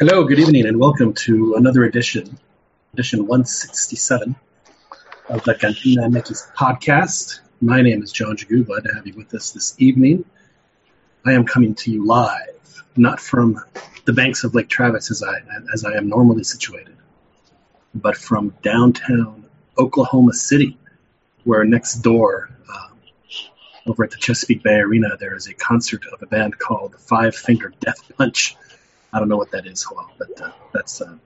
Hello, good evening, and welcome to another edition, edition 167 of the Cantina MX podcast. My name is John Jagu. Glad to have you with us this evening. I am coming to you live, not from the banks of Lake Travis as I, as I am normally situated, but from downtown Oklahoma City, where next door, uh, over at the Chesapeake Bay Arena, there is a concert of a band called Five Finger Death Punch. I don't know what that is, but uh, that's uh,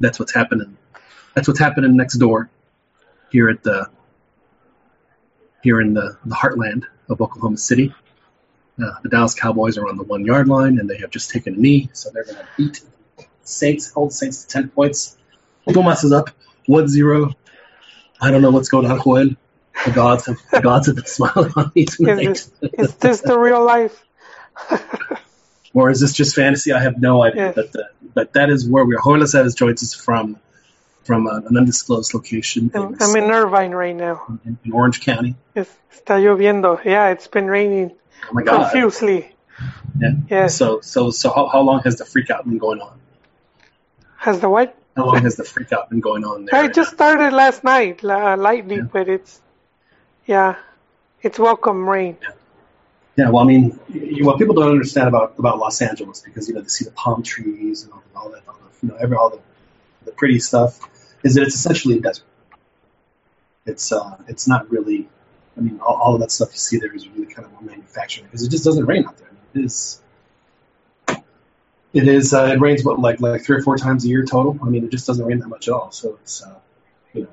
that's what's happening. That's what's happening next door here at the here in the, the heartland of Oklahoma City. Uh, the Dallas Cowboys are on the one yard line and they have just taken a knee, so they're going to beat Saints, hold Saints to 10 points. Pumas is up 1 0. I don't know what's going on, Joel. The gods have, the gods have been smiling on me tonight. Is this, is this the real life? or is this just fantasy? I have no idea. Yeah. But the, but that is where we are. Joel Saez joins us from from a, an undisclosed location I'm, in, I'm in Irvine right now. in, in Orange County. Es- Está lloviendo. Yeah, it's been raining Oh my God! profusely. Yeah. Yes. So so so how, how long has the freak out been going on? Has the what? How long has the freak out been going on there? I just started last night, uh, lightly, Yeah. but it's, yeah, it's welcome rain. Yeah, well, I mean, you, what people don't understand about about Los Angeles because you know they see the palm trees and all, all that, all the, you know, every all the the pretty stuff, is that it's essentially a desert. It's uh, it's not really. I mean, all, all of that stuff you see there is really kind of manufactured because it just doesn't rain out there. It is. It is. Uh, it rains what like like three or four times a year total. I mean, it just doesn't rain that much at all. So it's uh, you know,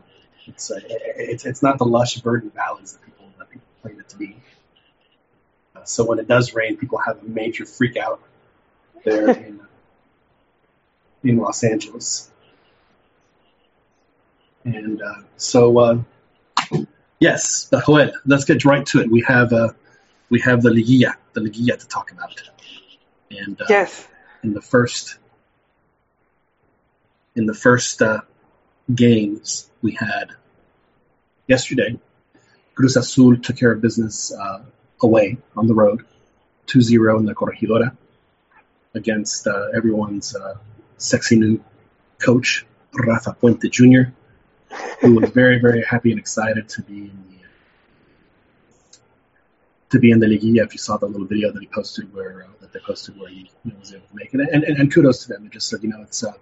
it's uh, it, it's it's not the lush verdant valleys that people that people claim it to be. So when it does rain, people have a major freak out there in uh, in Los Angeles. And uh, so, uh, yes, but Joel, let's get right to it. We have uh, we have the Liguilla, the Liguilla to talk about. And uh, Yes. in the first in the first uh, games we had yesterday, Cruz Azul took care of business uh, away on the road, 2-0 in the Corregidora against uh, everyone's uh, sexy new coach Rafa Puente Jr., who was very very happy and excited to be in the to be in the Liguilla. If you saw the little video that he posted, where uh, that they posted, where he you know, was able to make it, and, and, and kudos to them. They just said, you know, it's uh,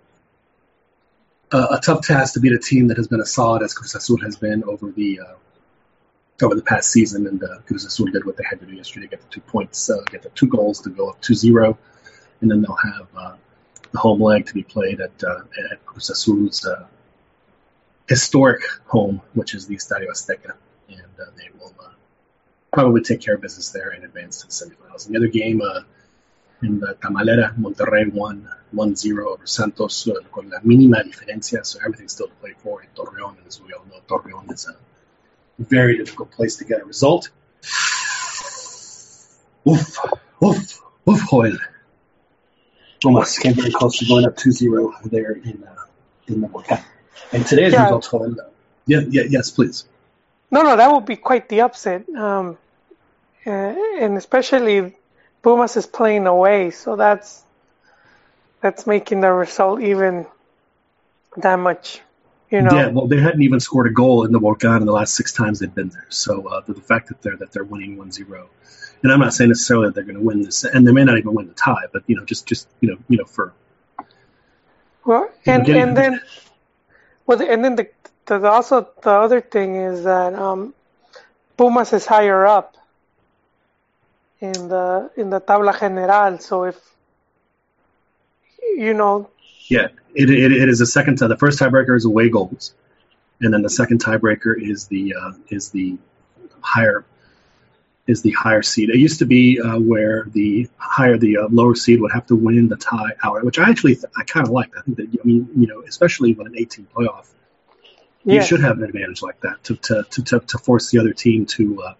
a, a tough task to beat a team that has been as solid as Cruz Azul has been over the uh, over the past season, and uh, Cruz Azul did what they had to do yesterday: to get the two points, uh, get the two goals to go up 2-0, and then they'll have uh, the home leg to be played at uh, at uh, historic home, which is the Estadio Azteca, and uh, they will uh, probably take care of business there and advance to the semifinals. The other game uh, in the Tamalera, Monterrey won 1-0 over Santos uh, con la mínima diferencia, so everything's still to play for in Torreon, and as we all know, Torreon is a very difficult place to get a result. Oof, oof, oof, Joel. Almost came very close to going up 2-0 there in uh, in the Volcan. And today's Yeah. result, Joel, uh, yeah, yeah, yes, please. No, no, that would be quite the upset. Um, uh, and especially Pumas is playing away, so that's that's making the result even that much, you know. Yeah, well, they hadn't even scored a goal in the Volcan in the last six times they've been there. So uh, the, the fact that they're that they're winning 1-0, and I'm not saying necessarily that they're going to win this, and they may not even win the tie, but you know, just just you know, you know, for Well, and and then, well, and then the, the also the other thing is that um, Pumas is higher up in the in the tabla general. So if you know, yeah, it, it, it is a second tie. The first tiebreaker is away goals, and then the second tiebreaker is the uh, is the higher is the higher seed. It used to be uh, where the higher the uh, lower seed would have to win the tie outright, which I actually th- I kind of like. I think that I mean you know especially with an 18 playoff, you should have an advantage like that to to, to, to, to force the other team to uh,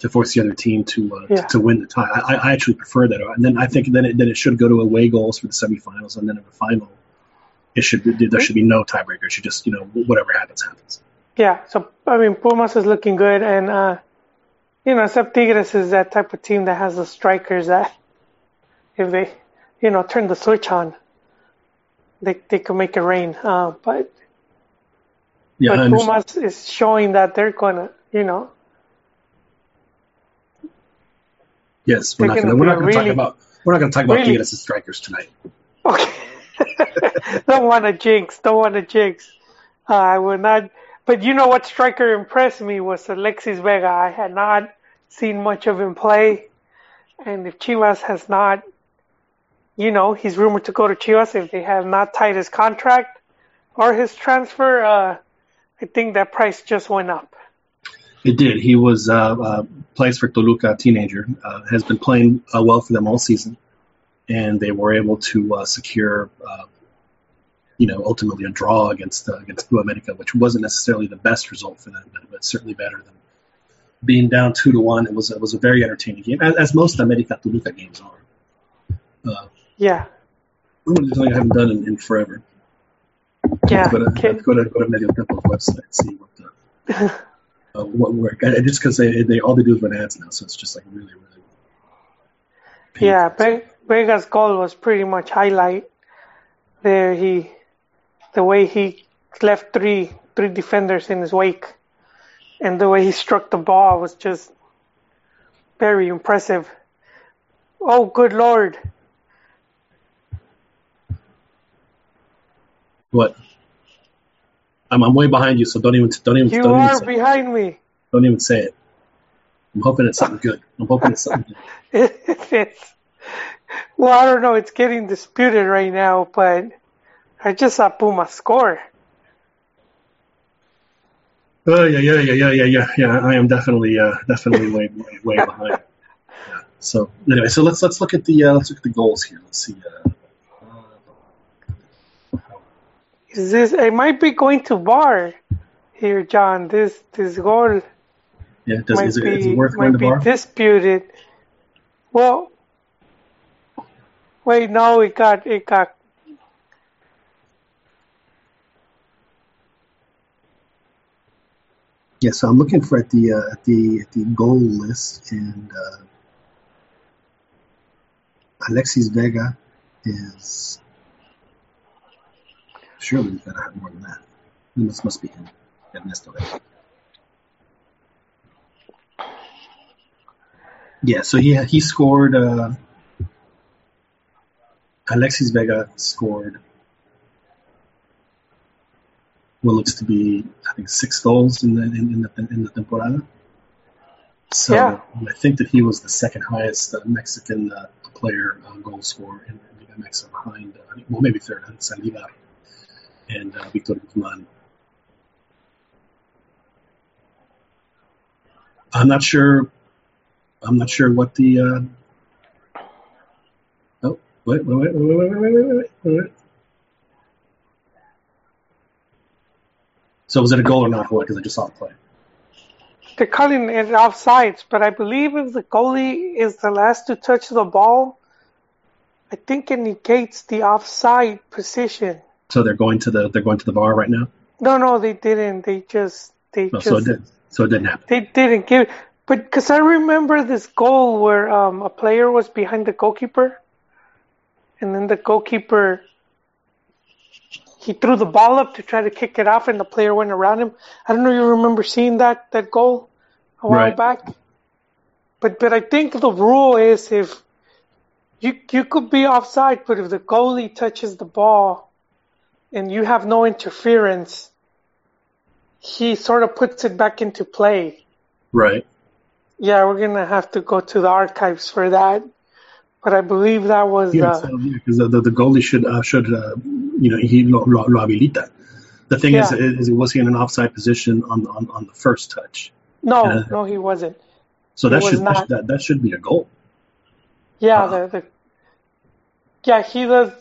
to force the other team to uh, Yeah. to, to win the tie. I, I actually prefer that, and then I think then it, then it should go to away goals for the semifinals, and then in the final, it should be, there should be no tiebreaker. It should just you know whatever happens happens. yeah. So I mean, Pumas is looking good, and uh, you know, Sep Tigres is that type of team that has the strikers that if they you know, turn the switch on, they they could make it rain. Uh, but Yeah, but. Pumas is showing that they're gonna, you know, Yes, we're not going. We're be not going to really- talk about. We're not going to talk about really- Tigres' strikers tonight. Okay. don't want to jinx. Don't want to jinx. Uh, I will not. But you know what striker impressed me was Alexis Vega. I had not seen much of him play, and if Chivas has not, you know, he's rumored to go to Chivas. If they have not tied his contract or his transfer, uh, I think that price just went up. It did. He was uh, uh, plays for Toluca, a teenager, uh, has been playing uh, well for them all season, and they were able to uh, secure, uh, you know, ultimately a draw against uh, against Blue America, which wasn't necessarily the best result for them, but, but certainly better than being down two to one. It was it was a very entertaining game, as, as most America Toluca games are. Yeah, one of the things I haven't done in, in forever. yeah. Go to, Kid- go to go to website, see what the uh, what work. And just because they, they all they do is run ads now, so it's just like really really. painful. Yeah, Vega's goal was pretty much highlight. There, he, the way he left three three defenders in his wake, and the way he struck the ball was just very impressive. Oh, good lord! What? I'm, I'm way behind you, so don't even don't even You don't even, are say, behind me. don't even say it. I'm hoping it's something good. I'm hoping it's something good. it's, well, I don't know. It's getting disputed right now, but I just saw Puma score. Oh yeah, yeah, yeah, yeah, yeah, yeah, yeah. I am definitely, uh, definitely way, way, way behind. Yeah. So anyway, so let's let's look at the uh, let's look at the goals here. Let's see. Uh, Is this? It might be going to bar here, John. This this goal yeah, does, might is, it, be is it worth might going to be bar? disputed. Well, wait, no, it got it got. Yeah, so I'm looking for at the uh, at the at the goal list, and uh, Alexis Vega is surely he's got to have more than that. This must be him, Ernesto. Yeah, so he he scored. Uh, Alexis Vega scored what looks to be, I think, six goals in the in, in the in the temporada. So Yeah. I think that he was the second highest uh, Mexican uh, player uh, goal scorer in MX behind, uh, well, maybe third, Salivar and uh, Victor Guzman. I'm not sure. I'm not sure what the. Uh, oh, wait, wait, wait, wait, wait, wait, wait, wait. So was it a goal or not? Because I just saw the play. They're calling it offsides, but I believe if the goalie is the last to touch the ball, I think it negates the offside position. So they're going to the they're going to the bar right now. No, no, they didn't. They just they No, just so it did. So it didn't happen. they didn't give. But because I remember this goal where um, a player was behind the goalkeeper, and then the goalkeeper he threw the ball up to try to kick it off, and the player went around him. I don't know. if You remember seeing that that goal a while Right. back? But but I think the rule is if you you could be offside, but if the goalie touches the ball and you have no interference, he sort of puts it back into play. Right. Yeah, we're gonna have to go to the archives for that. But I believe that was Yeah, uh, so, yeah, because the, the, the goalie should uh, should uh, you know he lo, lo, lo habilita. The thing is, Yeah. is, was he in an offside position on on, on the first touch? no, no, he wasn't. So that should that, should- that that should be a goal. Yeah, the, the yeah he does.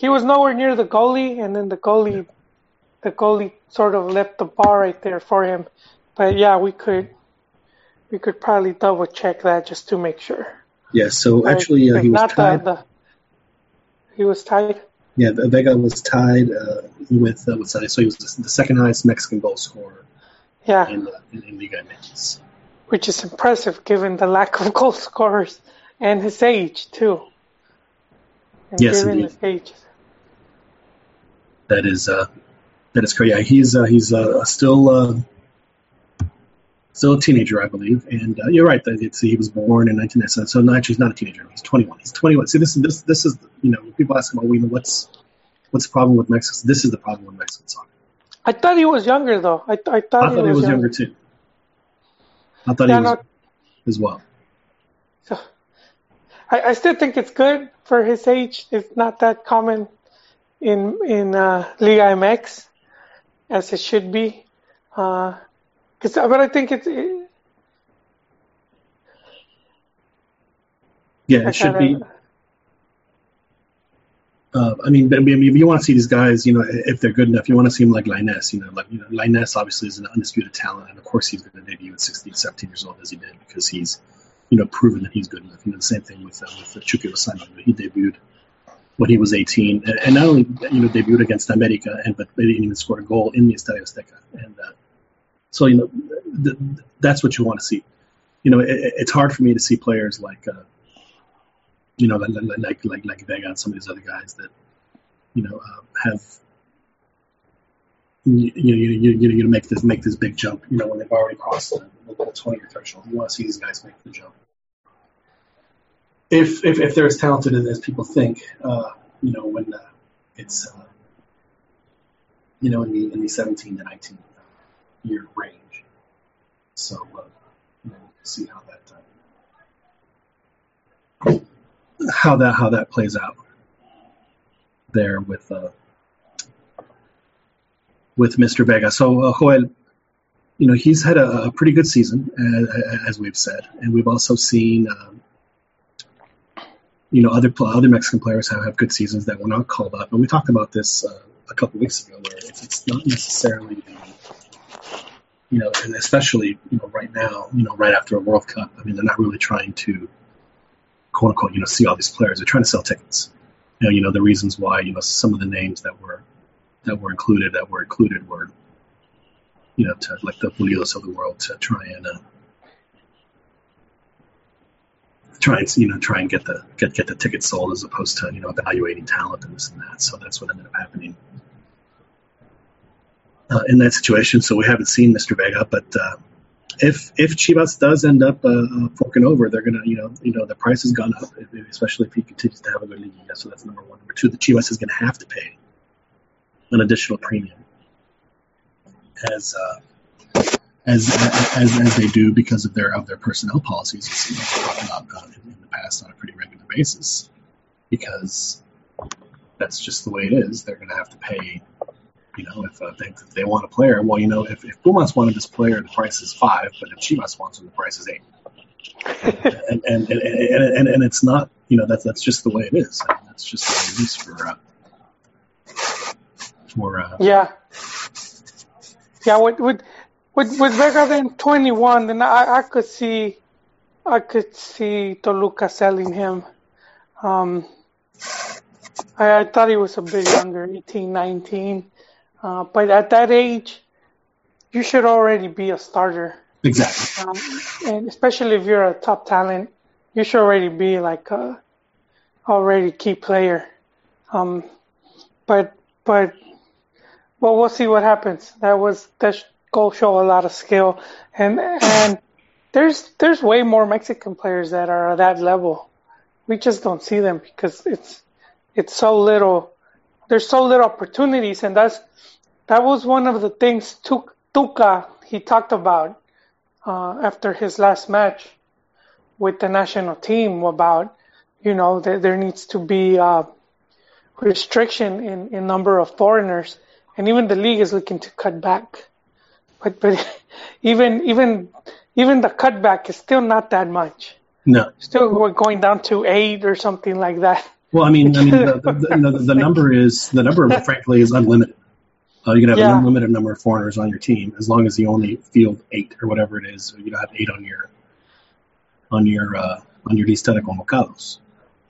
He was nowhere near the goalie, and then the goalie, the goalie sort of left the bar right there for him. But yeah, we could we could probably double check that just to make sure. Yeah. So actually, uh, he was not tied. the, the he was tied. Yeah, Vega was tied uh, with uh, with so he was the, the second highest Mexican goal scorer Yeah, in uh, in, in Liga MX. which is impressive given the lack of goal scorers and his age too. and Yes, given indeed. his age. That is uh, that is correct. Yeah, he's uh, he's uh, still uh, still a teenager, I believe. And uh, you're right. That it's, he was born in 1997. So no, actually, he's not a teenager. He's 21. He's 21. See, this is this this is you know people ask him, "Oh, you know, what's what's the problem with Mexico?" This is the problem with Mexican soccer. I thought he was younger though. I, I thought, I thought he was younger too. I thought Yeah, he was as well. So, I, I still think it's good for his age. It's not that common in in uh, Liga MX as it should be. Uh 'cause but I think it's it, Yeah, I it should kinda- be. Uh, I mean, I mean, if you want to see these guys, you know, if they're good enough, you want to see them like Lainez. You know, like you know, Lainez obviously is an undisputed talent, and of course he's going to debut at 16, 17 years old as he did because he's, you know, proven that he's good enough. You know, the same thing with uh, with uh, Chucky Lozano. He debuted when he was 18, and, not only you know debuted against America, and but they didn't even score a goal in the Estadio Azteca. And uh, so you know, th- th- that's what you want to see. You know, it, it- it's hard for me to see players like. Uh, you know, like like like Vega and some of these other guys that, you know, uh, have you you you you you make this make this big jump. You know, when they've already crossed the, the twenty year threshold, you want to see these guys make the jump. If if if they're as talented as, as people think, uh, you know, when uh, it's uh, you know in the in the seventeen to nineteen year range, so uh, you know, we'll see how that. Uh, how that how that plays out there with uh, with Mr. Vega. So uh, Joel, you know, he's had a, a pretty good season, uh, as we've said, and we've also seen, um, you know, other other Mexican players have, have good seasons that were not called up, and we talked about this uh, a couple weeks ago, where it's, it's not necessarily you know, and especially you know right now, you know, right after a World Cup. I mean, they're not really trying to quote unquote, you know, see all these players. They're trying to sell tickets. You know, you know the reasons why you know some of the names that were that were included that were included were, you know, to like the Pulidos of the world to try and uh, try and you know try and get the get get the tickets sold as opposed to you know evaluating talent and this and that. So that's what ended up happening. Uh, in that situation, so we haven't seen Mr. Vega, but uh, if if Chivas does end up uh, uh, forking over, they're gonna, you know, you know, the price has gone up, especially if he continues to have a good league. So that's number one. Number two, the Chivas is gonna have to pay an additional premium as uh, as, as as they do because of their of their personnel policies. As we've talked about uh, in, in the past on a pretty regular basis, because that's just the way it is. They're gonna have to pay. You know, if, uh, they, if they want a player, well, you know, if, if Pumas wanted this player, the price is five, but if Chivas wants him, the price is eight. and, and, and, and, and, it's not, you know, that's, that's just the way it is. I mean, that's just the way it is for, uh, for, uh, Yeah. Yeah, with with with, with Vega then 21, then I, I could see I could see Toluca selling him. Um, I, I thought he was a bit younger, 18, 19. Uh, but at that age, you should already be a starter. exactly. Um, and especially if you're a top talent, you should already be like a already key player. Um, but but well, we'll see what happens. That was that goal show a lot of skill, and and there's there's way more Mexican players that are at that level. We just don't see them because it's it's so little. There's so little opportunities, and that's that was one of the things Tuca he talked about uh, after his last match with the national team about you know that there needs to be uh, restriction in, in number of foreigners, and even the league is looking to cut back. But but even even even the cutback is still not that much. No. Still we're going down to eight or something like that. Well, I mean, I mean, the, the, the, the, number is the number, frankly, is unlimited. Uh, you can have Yeah. an unlimited number of foreigners on your team as long as you only field eight or whatever it is. You don't have eight on your on your uh, on your lista de convocados.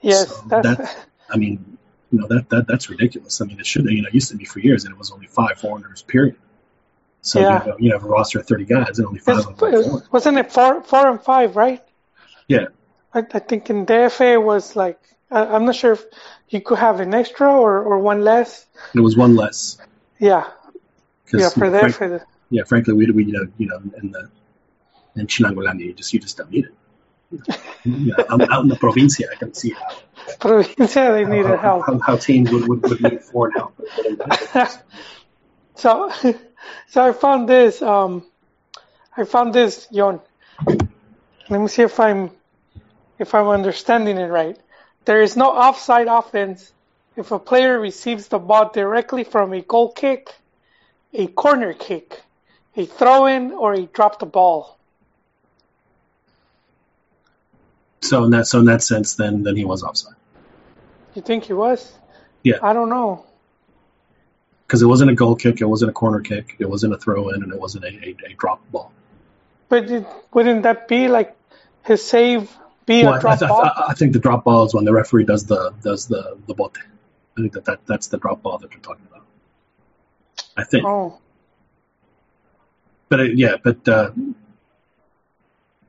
Yes, So that's that- I mean, you know that that that's ridiculous. I mean, it should you know it used to be for years and it was only five foreigners. Period. So you, Yeah. have, you have a roster of thirty guys and only five it's, of them wasn't it four four and five, right? Yeah. I, I think in DFA it was like I, I'm not sure if you could have an extra or, or one less. It was one less. Yeah, yeah, for you that, for the yeah, frankly, we, we you know, you know, in the in Chilangolandia, you just you just don't need it. You know, I'm out in the provincia. I can see how provincia they needed help. how, how teams would, would, would need foreign help. But in the- So, so I found this. Um, I found this, Yon. Let me see if I'm if I'm understanding it right. There is no offside offense if a player receives the ball directly from a goal kick, a corner kick, a throw-in, or a drop the ball. so in that so in that sense, then then he was offside You think he was? Yeah. I don't know. Because it wasn't a goal kick, it wasn't a corner kick, it wasn't a throw in, and it wasn't a, a, a drop ball. But it, wouldn't that be like his save be Well, a I, drop I, ball? I, I think the drop ball is when the referee does the does the the bote. I think that, that that's the drop ball that you're talking about. I think, oh, but it, yeah, but uh,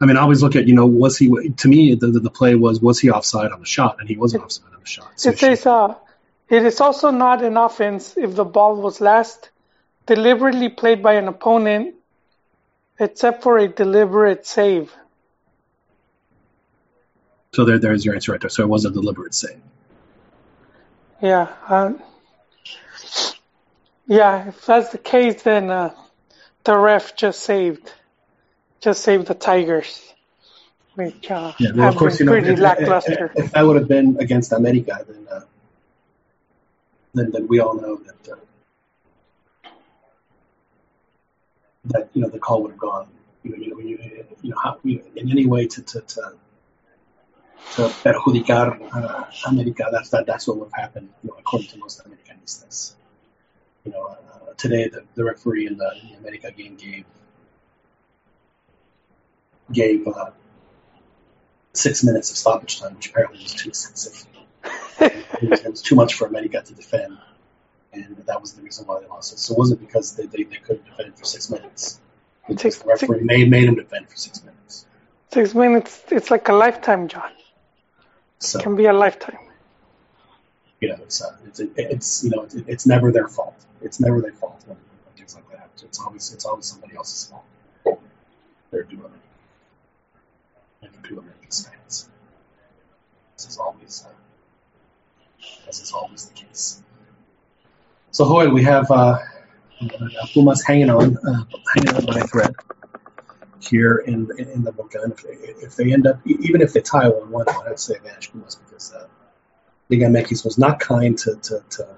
I mean, I always look at you know was he to me the, the the play was was he offside on the shot, and he wasn't offside on the shot. So it says uh, it is also not an offense if the ball was last deliberately played by an opponent, except for a deliberate save. so there there's your answer right there. So it was a deliberate save. Yeah. Uh, yeah, if that's the case, then uh, the ref just saved, just saved the Tigers, which uh, Yeah, well, of course, you know, pretty if, lackluster. if, if that would have been against America, then uh, then then we all know that uh, that you know the call would have gone. You know, you know, you, you know, how, you know in any way to to to, to perjudicar uh, America. That's that that's what would have happened. You know, according to most Americanistas. You know, uh, today the, the referee in the, in the America game gave gave. Uh, six minutes of stoppage time, which apparently was too excessive. It, was, too much for America to defend, and that was the reason why they lost it. So it wasn't because they, they, they couldn't defend for six minutes. It's Six- the referee made, made them defend for six minutes. Six minutes, it's like a lifetime, John. So, Can be a lifetime. you know, it's, uh, it's, it's you know, it's, it's never their fault. It's never their fault when, when things like that happen. It's always, it's always somebody else's fault. They're doing it. And the people America's fans. This is always, uh, this is always the case. So, Hoy, we have uh, uh, Pumas hanging on, uh, hanging on by a thread here in in, in the Volcan. If, if they end up, even if they tie one one, I'd say advantage Pumas because uh, Liga MX was not kind to to, to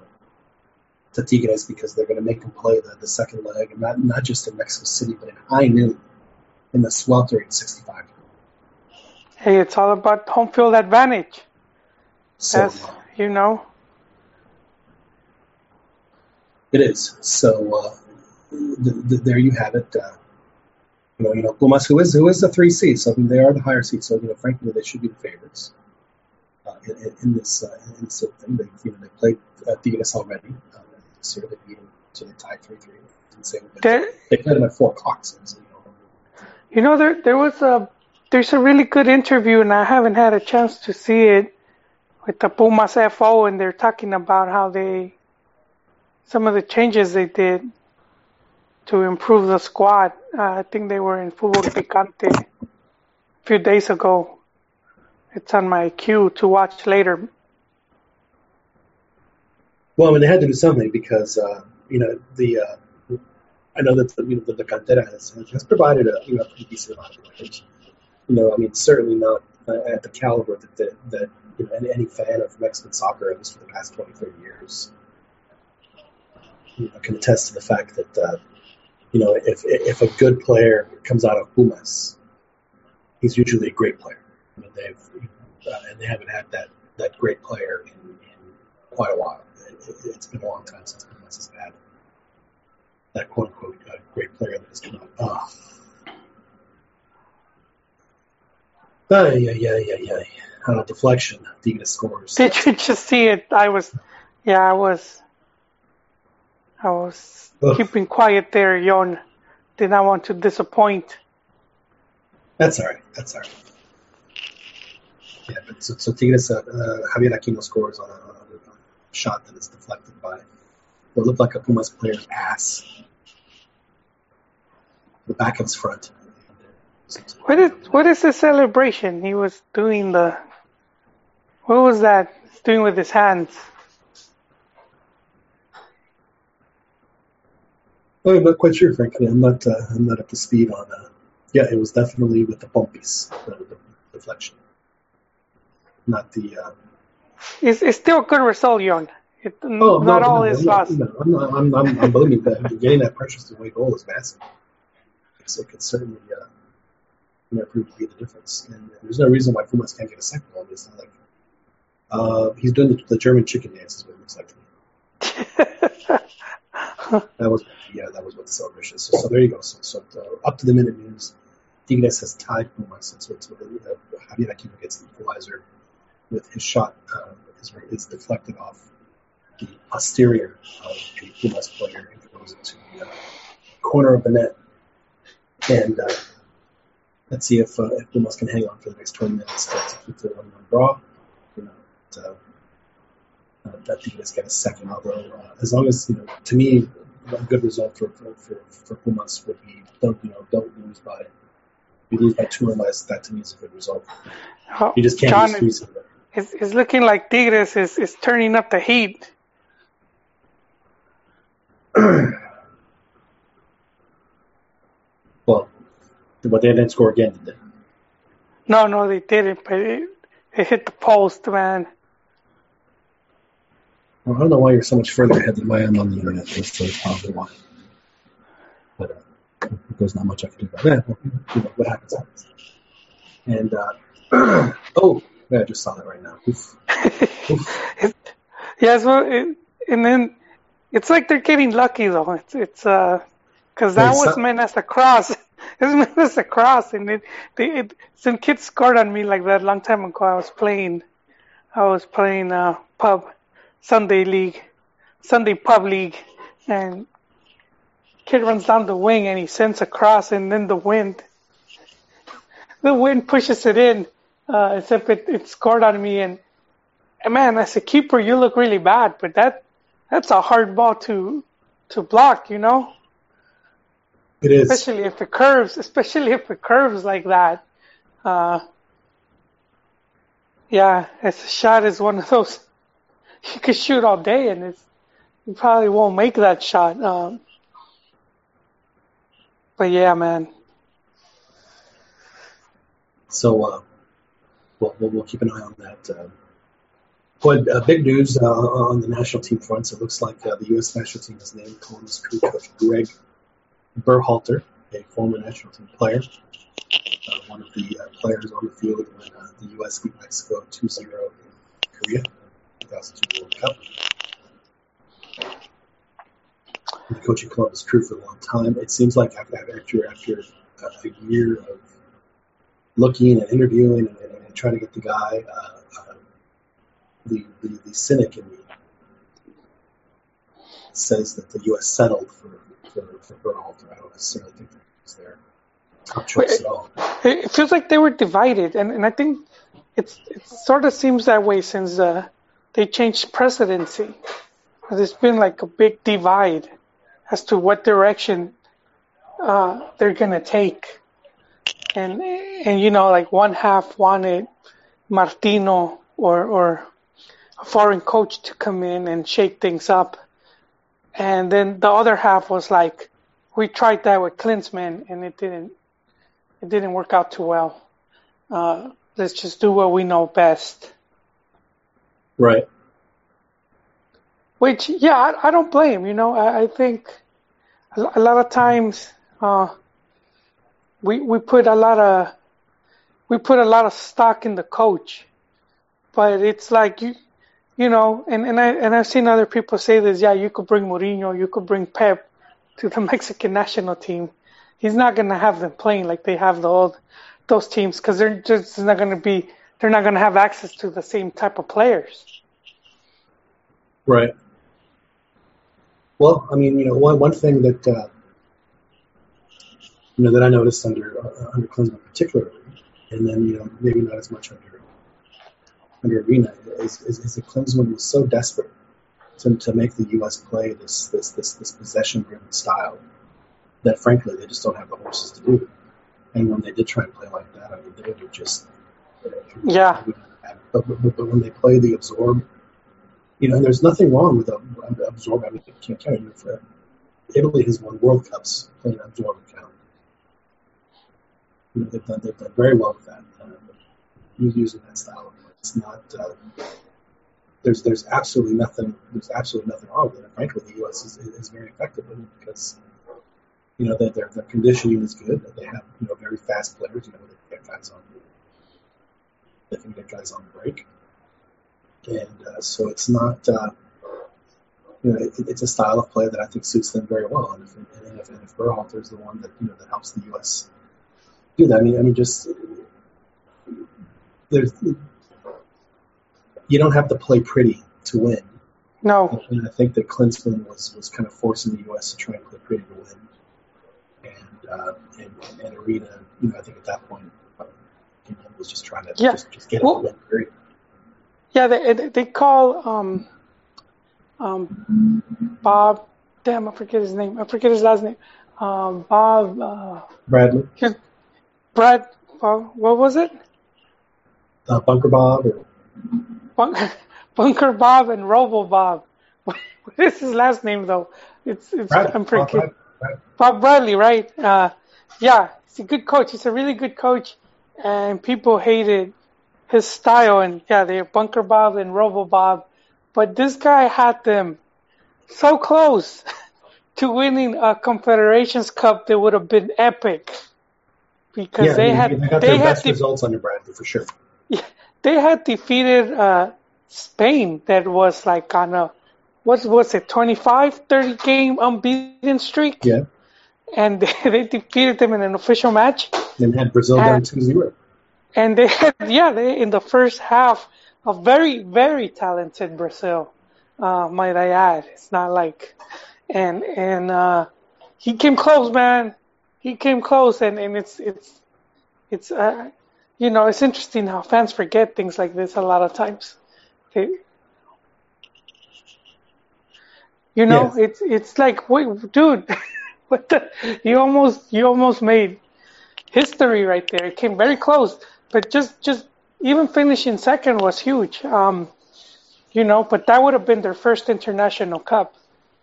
to Tigres because they're going to make them play the, the second leg, and not not just in Mexico City, but in high noon in the sweltering 65. Hey, it's all about home field advantage. So That's, you know, it is. So uh, th- th- there you have it. Uh, you know, you know, Pumas, who is who is the three seed, so I mean, they are the higher seed. So you know, frankly, they should be the favorites uh, in, in, this uh, in this thing. They you know they played uh, Tigres already. Uh, this year they beat them, so they tied three three. Didn't say what they- there, They played them at four o'clock. So, you know, you know, there there was a there's a really good interview, and I haven't had a chance to see it with the Pumas FO, and they're talking about how they some of the changes they did to improve the squad. Uh, I think they were in Fútbol Picante a few days ago. It's on my queue to watch later. Well, I mean, they had to do something because uh, you know the uh, I know that the, you know, the, the cantera has, has provided a you know pretty decent amount of. You know, I mean, certainly not uh, at the caliber that that, that you know any, any fan of Mexican soccer, at least for the past 20, 30 years, you know, can attest to the fact that uh, you know if if a good player comes out of Pumas, he's usually a great player. I mean, they've uh, and they haven't had that that great player in, in quite a while. It, it's been a long time since Pumas has had that quote unquote uh, great player that has come out. Ay, ay, ay, ay, ay. On a deflection, Tigres scores. Did you just see it? I was, yeah, I was, I was Ugh. keeping quiet there, Yon. Did not want to disappoint. That's all right. That's all right. Yeah, but so, so Tigres, uh, uh, Javier Aquino scores on a, on a shot that is deflected by what looked like a Pumas player's ass. The back of his front. What is what is the celebration? He was doing the. What was that? He's doing with his hands. I'm not quite sure, frankly. I'm not. Uh, I'm not up to speed on. Uh, yeah, it was definitely with the bumpies, the, the deflection, not the. Uh, It's, it's still a good result, Yon. It, oh, not no, all no, is no, lost. No, I'm, not, I'm, I'm, I'm believing that getting that precious away goal is massive. So it could certainly uh, you know, prove to be the difference. And, there's no reason why Pumas can't get a second goal. It's not like uh, he's doing the, the German chicken dance, is what it looks like to me. That was yeah, that was what the celebration is. So, so there you go. So, so uh, up to the minute news, Tigres has tied Pumas. So it's, it's uh, Javier Aquino gets the equalizer with his shot uh, is, is deflected off the posterior of a Pumas player and goes into the uh, corner of the net. And uh, let's see if, uh, if Pumas can hang on for the next 20 minutes to, to keep the one-one draw. You know, to, uh, that Tigres get a second. Although, uh, as long as you know, to me, a good result for for, for, for Pumas would be don't you know don't lose by you lose by two or less. That to me is a good result. Oh, You just can't John, lose three it's, it's looking like Tigres is, is turning up the heat. Well, but they didn't score again, did they? No, no, they didn't, but it, it hit the post, man. Well, I don't know why you're so much further ahead than I am on the internet. That's probably why. But uh, there's not much I can do about that. You know, what happens happens. And uh, oh, yeah, I just saw that right now. Oof. Oof. Yeah, so it, and then it's like they're getting lucky though. It's it's uh, because that Hey, was so- meant as a cross. It was meant as a cross, and it, they, it some kids scored on me like that a long time ago. I was playing, I was playing uh pub, Sunday league, Sunday pub league, and kid runs down the wing and he sends a cross, and then the wind, the wind pushes it in. Uh, except it, it scored on me, and and man, as a keeper, you look really bad, but that that's a hard ball to to block, you know, It is. especially if it curves, especially if it curves like that. Uh, yeah, as a shot is one of those you could shoot all day, and it's you probably won't make that shot. Um, but yeah, man, So uh, we'll, we'll, we'll keep an eye on that. Uh, but uh, big news uh, on the national team front. So it looks like uh, the U.S. national team has named Columbus Crew coach Greg Berhalter, a former national team player, uh, one of the uh, players on the field when uh, the U.S. beat Mexico 2-0 in Korea, 2002 World Cup. Been coaching Columbus Crew for a long time. It seems like after after, after uh, a year of looking and interviewing and, and, and trying to get the guy, uh, uh, the, the the cynic in me says that the U.S. settled for for, for Berhalter. I don't necessarily think that was their top it feels like they were divided, and, and I think it's it sort of seems that way since uh, they changed presidency. There's been like a big divide as to what direction uh, they're gonna take, and and you know like one half wanted Martino or or a foreign coach to come in and shake things up, and then the other half was like, we tried that with Klinsmann and it didn't it didn't work out too well. Uh, let's just do what we know best. Right. Which, yeah, I, I don't blame. You know, I, I think a, lot of times uh, we we put a lot of we put a lot of stock in the coach, but it's like you you know, and and I and I've seen other people say this. Yeah, you could bring Mourinho, you could bring Pep to the Mexican national team. He's not gonna have them playing like they have the old those teams because they're just not gonna be they're not gonna have access to the same type of players. Right. Well, I mean, you know, one one thing that uh, you know that I noticed under uh, under Klinsmann particularly, and then you know maybe not as much under under Arena is, is, is that Klinsmann was so desperate to, to make the U.S. play this this this, this possession-driven style that frankly they just don't have the horses to do. And when they did try and play like that, I mean, they would just yeah. But, but, but when they play the absorb, you know, and there's nothing wrong with absorb. I mean, you can't tell you for Italy has won World Cups playing absorb count. You know, they've done they've done very well with that. Uh, using that style, it's not. Uh, there's there's absolutely nothing there's absolutely nothing wrong with it. Frankly, the U.S. is, is very effective with it because you know their, their their conditioning is good. They have you know very fast players. You know they get guys on they can get guys on the break, and uh, so it's not. Uh, you know, it, it's a style of play that I think suits them very well. And if, and if, and if Berhalter is the one that you know that helps the U.S. do that, I mean, I mean, just there's you don't have to play pretty to win. No. And I think that Klinsmann was, was kind of forcing the U.S. to try and play pretty to win. And, uh, and, and Arena, you know, I think at that point, you know, was just trying to yeah. just, just get well, it win. Yeah, they, they call um, um, Bob, damn, I forget his name. I forget his last name. Um, Bob. Uh, Bradley. Brad, Bob, what was it? Uh, Bunker Bob. Or... Bunker, Bunker Bob and Robo Bob. What is his last name though? It's it's. I'm forgetting. Bob, Bradley. Bob Bradley, right? Uh, yeah, he's a good coach. He's a really good coach, and people hated his style. And yeah, they're Bunker Bob and Robo Bob, but this guy had them so close to winning a Confederations Cup that would have been epic because yeah, they had they got they their had best the, results under Bradley for sure. yeah, they had defeated uh, Spain that was like on a what was it 25 30 game unbeaten streak? Yeah, and they, they defeated them in an official match. And had Brazil down And- 2-0. and they had yeah they in the first half a very very talented Brazil uh, might I add. It's not like and and uh, he came close man. He came close and, and it's it's it's uh, you know it's interesting how fans forget things like this a lot of times. They, you know Yes. it's it's like wait dude what the you almost you almost made history right there. It came very close but just just even finishing second was huge. Um you know but that would have been their first international cup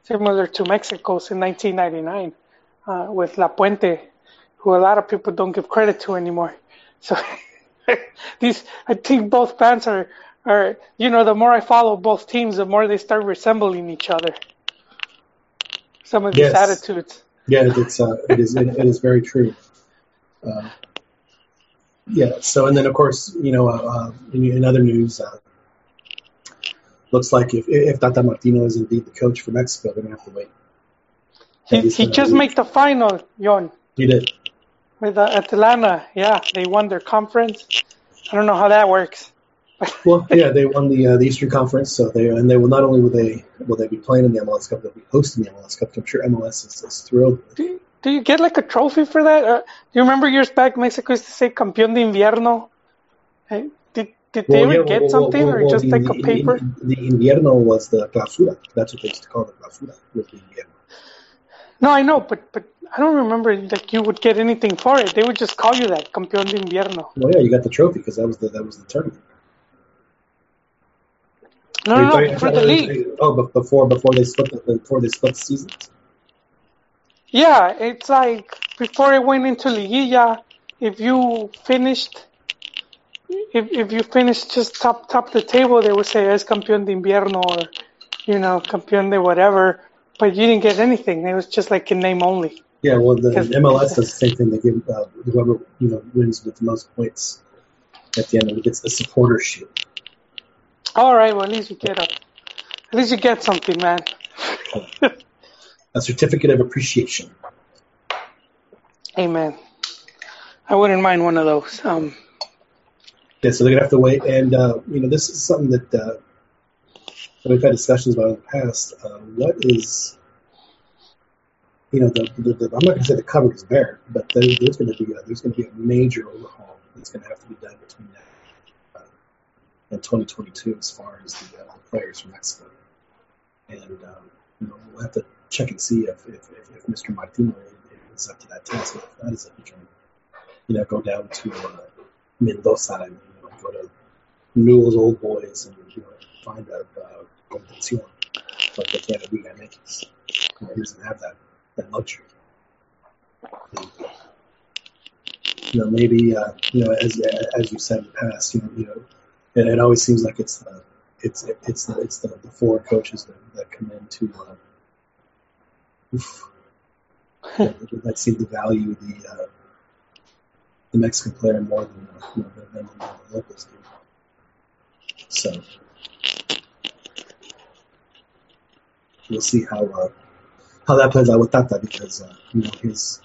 similar to mexico's in 1999 uh, with Lapuente who a lot of people don't give credit to anymore. So these i think both bands are are you know the more i follow both teams the more they start resembling each other some of these Yes. attitudes Yeah, it's uh, it is it, it is very true. Uh, yeah. So and then of course you know uh, uh, in, in other news, uh, looks like if if Tata Martino is indeed the coach for Mexico, they're gonna have to wait. he, he just made the final yon He did. With uh, atlanta yeah they won their conference i don't know how that works Well, yeah, they won the uh, the Eastern Conference, so they and they will not only will they will they be playing in the MLS Cup, they'll be hosting the MLS Cup. I'm sure MLS is, is thrilled. do, you, do you get like a trophy for that uh, do you remember years back mexico used to say campeón de invierno Hey, did, did they ever yeah, get well, something well, or well, just the, like a the- paper The, invierno was the clausura. That's what they used to call the clausura. Was the invierno. No, I know, but but I don't remember like you would get anything for it. They would just call you that, campeón de invierno. Well, yeah, you got the trophy because that was the that was the tournament. No, no, no, for the league. Oh, but before before they split the before they split the seasons. Yeah, it's like before it went into liguilla, if you finished, if if you finished just top top the table, they would say es campeón de invierno or, you know, campeón de whatever. But you didn't get anything. It was just like in name only. Yeah, well, the MLS does the same thing. They give uh, whoever you know wins with the most points at the end of it gets the supporter shield. All right, well at least you get a, at least you get something, man. A certificate of appreciation. Amen. I wouldn't mind one of those. Um, Yeah, so they're gonna have to wait, and uh, you know this is something that, uh, that we've had discussions about in the past. Uh, what is, you know, the, the, the I'm not gonna say the cupboard is bare, but there, there's gonna be a, there's gonna be a major overhaul that's gonna have to be done between now. and 2022 as far as the, uh, players from Mexico. And um, you know, we'll have to check and see if, if, if, if Mr. Martino is up to that task. If that is, if he can, you know, go down to uh, Mendoza and you know, go to Newell's Old Boys and you know, find a uh, contención like they can at MX. He doesn't have that, that luxury. And, you know, maybe uh, you know, as as you said in the past, you know, you know, it, it always seems like it's the it's it's the it's the, the foreign coaches that, that come in to uh, oof, that, that seem to value the uh, the Mexican player more than uh, you know, than the locals do. So we'll see how uh, how that plays out with Tata because uh, you know his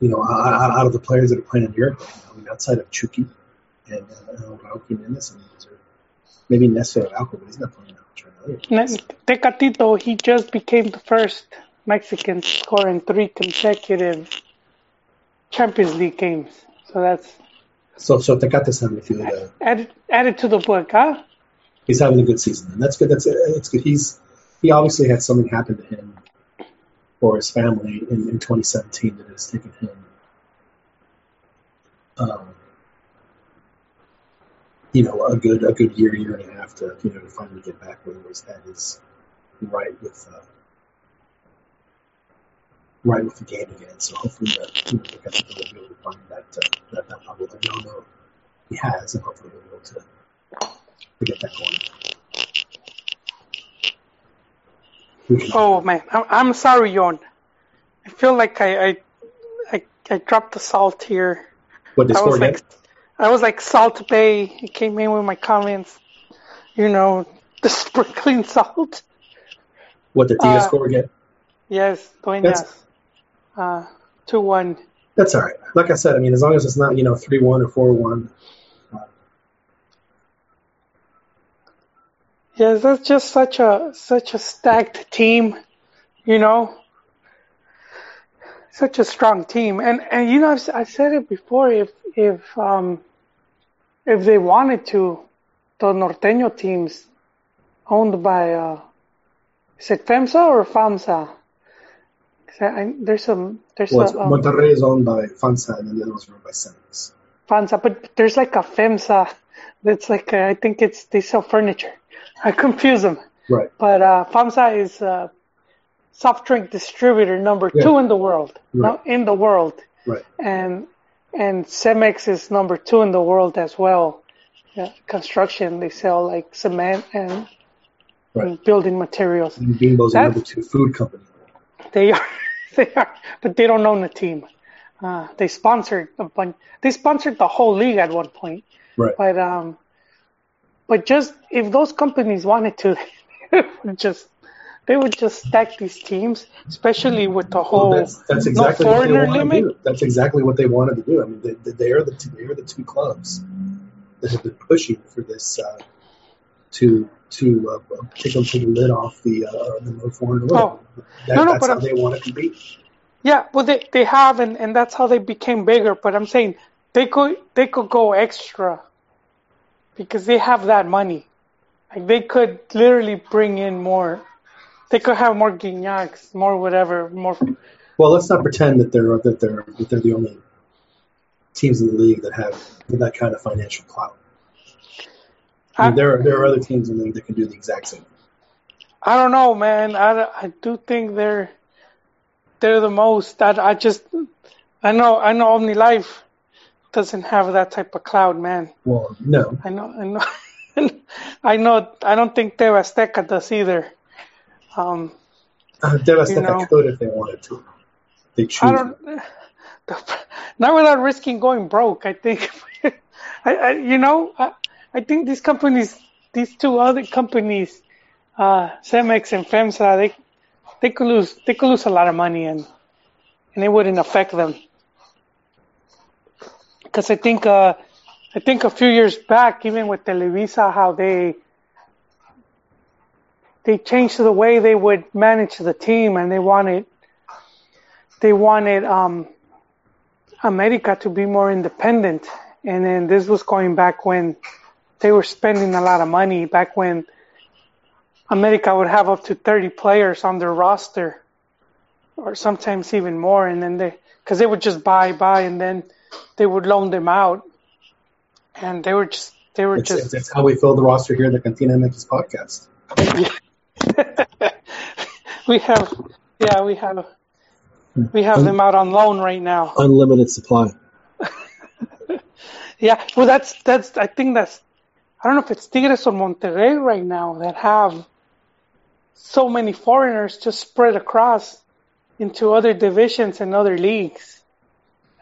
you know out, out of the players that are playing in Europe, I mean, outside of Chucky and uh, Jimenez, I mean, are maybe Nestor Araujo, but he's not playing that much right now. Tecatito, he just became the first Mexican in three consecutive Champions League games. So that's So so Tecate's having a uh, added added to the book, huh? He's having a good season, and that's good. That's it's good. He's he obviously had something happen to him or his family in, in 2017 that has taken him, um, you know, a good a good year, year and a half to you know to finally get back where his head is right with uh, right with the game again. So hopefully, uh, you know, the will be able to find that uh, that, that level that know he has, and hopefully he'll be able to to get that going. Oh man, I'm, sorry, Yon. I feel like I, I I I dropped the salt here. What they I score was like I was like Salt Bae. He came in with my comments. You know, the sprinkling salt. What did Tia uh, score again? Yes. That's- Uh, two one. That's all right. Like I said, I mean, as long as it's not you know three one or four one. Yes, that's just such a such a stacked team, you know. Such a strong team, and and you know I've, I've said it before. If if um if they wanted to, the Norteño teams owned by uh, is it FEMSA or FAMSA? I, I, there's some there's Well, a um, Monterrey is owned by FANSA, and the other ones are owned by Cemex. FAMSA, but there's like a FEMSA that's like uh, I think it's they sell furniture. I confuse them. Right. But uh, FAMSA is uh, soft drink distributor number Yeah. two in the world. Right. No, in the world, Right. and and Cemex is number two in the world as well. Yeah, construction, they sell like cement and, Right. and building materials. And Bimbo's That's- number two food company. They are, they are, but they don't own the team. Uh, they sponsored a bunch. They sponsored the whole league at one point. Right. But um, but just if those companies wanted to, just they would just stack these teams, especially with the Well, whole that's that's exactly what they foreigner wanted to limit. do. That's exactly what they wanted to do. I mean, they, they, they are the two, they are the two clubs that have been pushing for this uh, to to uh, take, take the lid off the uh, the no foreign limit. Oh. That, No, no, that's but how I'm- they want it to compete. Yeah, well they they have, and, and that's how they became bigger. But I'm saying they could they could go extra because they have that money. Like they could literally bring in more. They could have more Gignacs, more whatever, more. Well, let's not pretend that they're that they're that they're the only teams in the league that have that kind of financial clout. I mean, there are there are other teams in the league that can do the exact same. I don't know, man. I, I do think they're they're the most. I, I just I know I know Omni Life doesn't have that type of cloud, man. Well, no, I know I know I know I don't think TV Azteca does either. Um, uh, You know. could if they wanted to. They choose. I don't not without risking going broke. I think I, I you know I, I think these companies, these two other companies, uh, Cemex and FEMSA, they they could lose they could lose a lot of money and and it wouldn't affect them. Because I think uh, I think a few years back, even with Televisa, how they they changed the way they would manage the team, and they wanted they wanted um, America to be more independent and then this was going back when they were spending a lot of money. Back when America would have up to 30 players on their roster, or sometimes even more, and then they because they would just buy buy and then they would loan them out, and they were just they were It's, just it's how we fill the roster here at the Cantina MX podcast. we have yeah we have we have them out on loan right now. Unlimited supply. Yeah, well, that's that's. I think that's. I don't know if it's Tigres or Monterrey right now that have so many foreigners just spread across into other divisions and other leagues.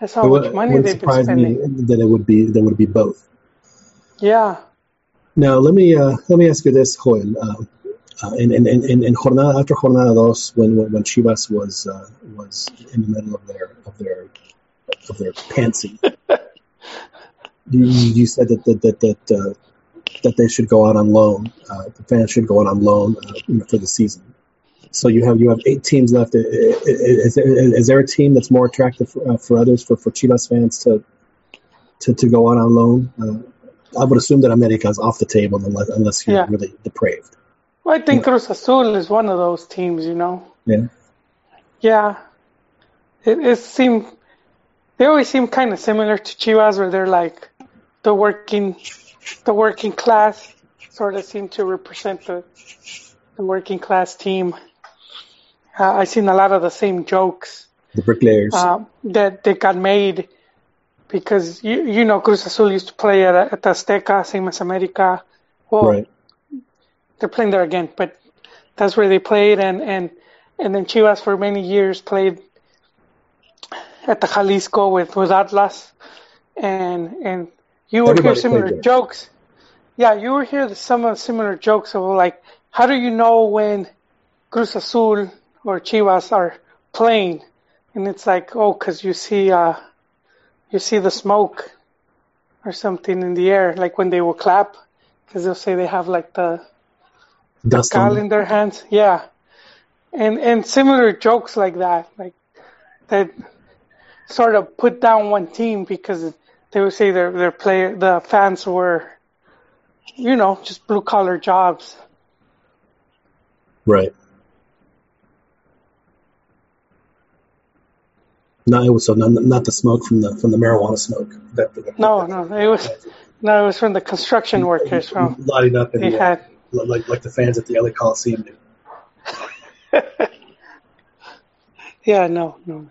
That's how It much money they've been spending. that it would be that would be both. Yeah, Now let me uh, let me ask you this, Joel. Uh, uh, in, in, in, in jornada after jornada dos, when when, when Chivas was uh, was in the middle of their of their of their pantsy, you, you said that that that that, uh, that they should go out on loan. Uh, the fans should go out on loan uh, for the season. So you have you have eight teams left. I- I- Is, there a team that's more attractive for, uh, for others for, for Chivas fans to to, to go out on loan? Uh, I would assume that America is off the table unless unless you're Yeah. really depraved. well, I think Cruz Azul is one of those teams. You know. Yeah. Yeah, it, it seem they always seem kind of similar to Chivas, where they're like the working, the working class sort of seem to represent the the working class team. Uh, I've seen a lot of the same jokes The bricklayers. uh, that that got made because you you know Cruz Azul used to play at at Azteca, same as America. Well, right. they're playing there again, but that's where they played, and and and then Chivas for many years played at the Jalisco with with Atlas, and and you would hear Everybody similar played jokes. Yeah, you would hear some of the similar jokes of like, how do you know when Cruz Azul or Chivas are playing? And it's like, oh, because you see, uh, you see the smoke or something in the air, like when they will clap, because they'll say they have like the gal in their hands. Yeah, and and similar jokes like that, like that, sort of put down one team because they would say their their player the fans were, you know, just blue collar jobs. Right. No, it was so not, not the smoke from the from the marijuana smoke. That, that, No, no, it was no, it was from the construction workers. From lighting up the, had like like the fans at the LA Coliseum do. yeah, no, no.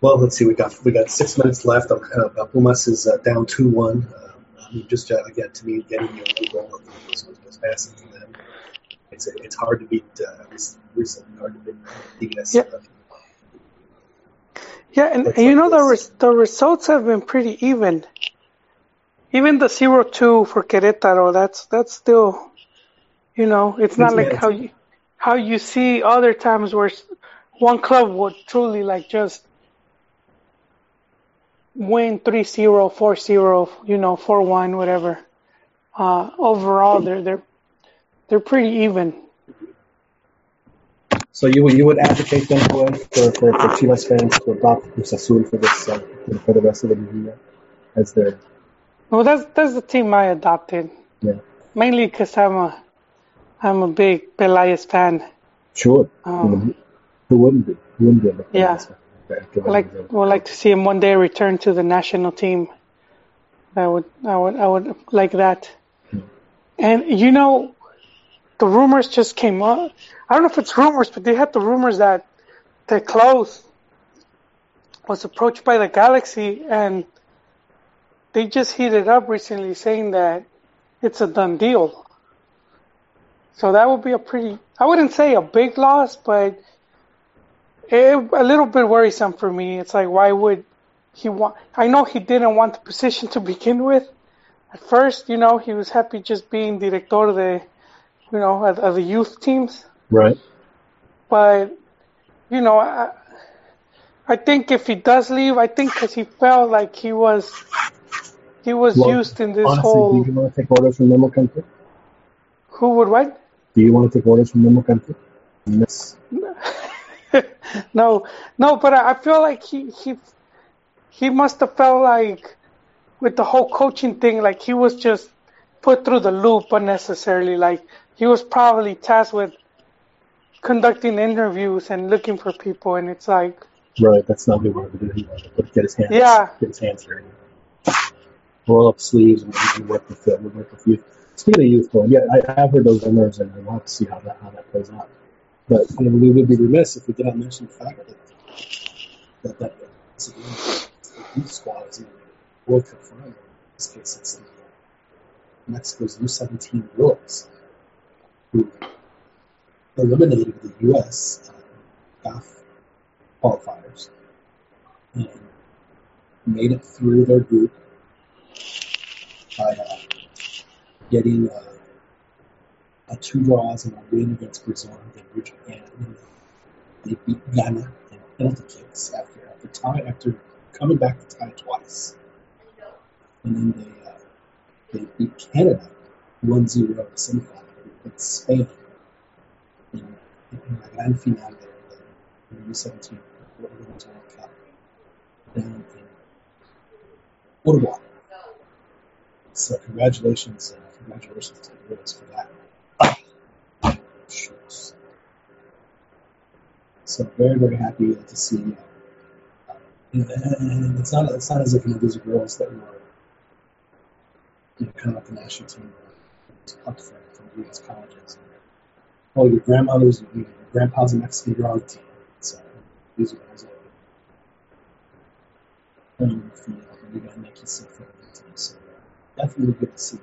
Well, let's see. We got we got six minutes left. Uh, uh, Pumas is uh, down two one. Uh, I mean, just uh, again to me, getting the goal was, was, massive. It's it's hard to beat. Uh, recently, hard to beat Tigres. Yeah. Yeah, and, and you like know the res- the results have been pretty even. Even the zero two for Querétaro, that's that's still, you know, it's not Yeah, like it's- how you how you see other times where one club would truly like just win 3-0, 4-0, you know, 4-1, whatever. Uh, overall, they're they're they're pretty even. So you would you would advocate then for for, for, Chivas fans to adopt Cruz Azul for this uh, for the rest of the year as their Well, that's that's the team I adopted. Yeah. Mainly because I'm a I'm a big Pelaez fan. sure. Um, Who wouldn't be? Who wouldn't be? a Yeah. fan I like would like to see him one day return to the national team. I would I would I would like that. And you know, the rumors just came up. I don't know if it's rumors, but they had the rumors that that Kloese was approached by the Galaxy, and they just heated up recently, saying that it's a done deal. So that would be a pretty, I wouldn't say a big loss, but it, a little bit worrisome for me. It's like, why would he want? I know he didn't want the position to begin with. At first, you know, he was happy just being director de, you know, as, of the youth teams. Right. But, you know, I, I think if he does leave, I think because he felt like he was, he was Well, used in this Honestly, whole. do you want to take orders from Memo Cantú? Who would what? Do you want to take orders from Memo Cantú? Miss no, no, but I, I feel like he he he must have felt like with the whole coaching thing, like he was just put through the loop unnecessarily. Like he was probably tasked with conducting interviews and looking for people, and it's like right. That's not what he wanted to do. He wanted to get his hands, yeah, get his hands dirty, roll up sleeves, and, work with the, work with youth. Speaking of youth, though, yeah, I have heard those rumors, and we'll have to see how that how that plays out. But you know, we would be remiss if we did not mention the fact that that that, youth squad is in World final. In this case, it's the, uh, Mexico's U17 girls who eliminated the U.S. Uh, GAF qualifiers and made it through their group by uh, getting uh, a two draws and a win against Brazil and Japan. And they beat Ghana in penalty kicks after after tie after coming back to tie twice. And then they uh, they beat Canada 1-0 in the semifinal. Spain in, in la gran final the U17 Women's World Cup down in Uruguay. So congratulations, uh, congratulations to the girls for that. So very, very happy to see. Uh, and it's not it's not as if you know, these girls that were you know kind of like the national team were up from from U.S. colleges. And, oh, your grandmother's, your grandpa's a Mexican the team. So these are guys that the Liga MX team. So uh, definitely good to see.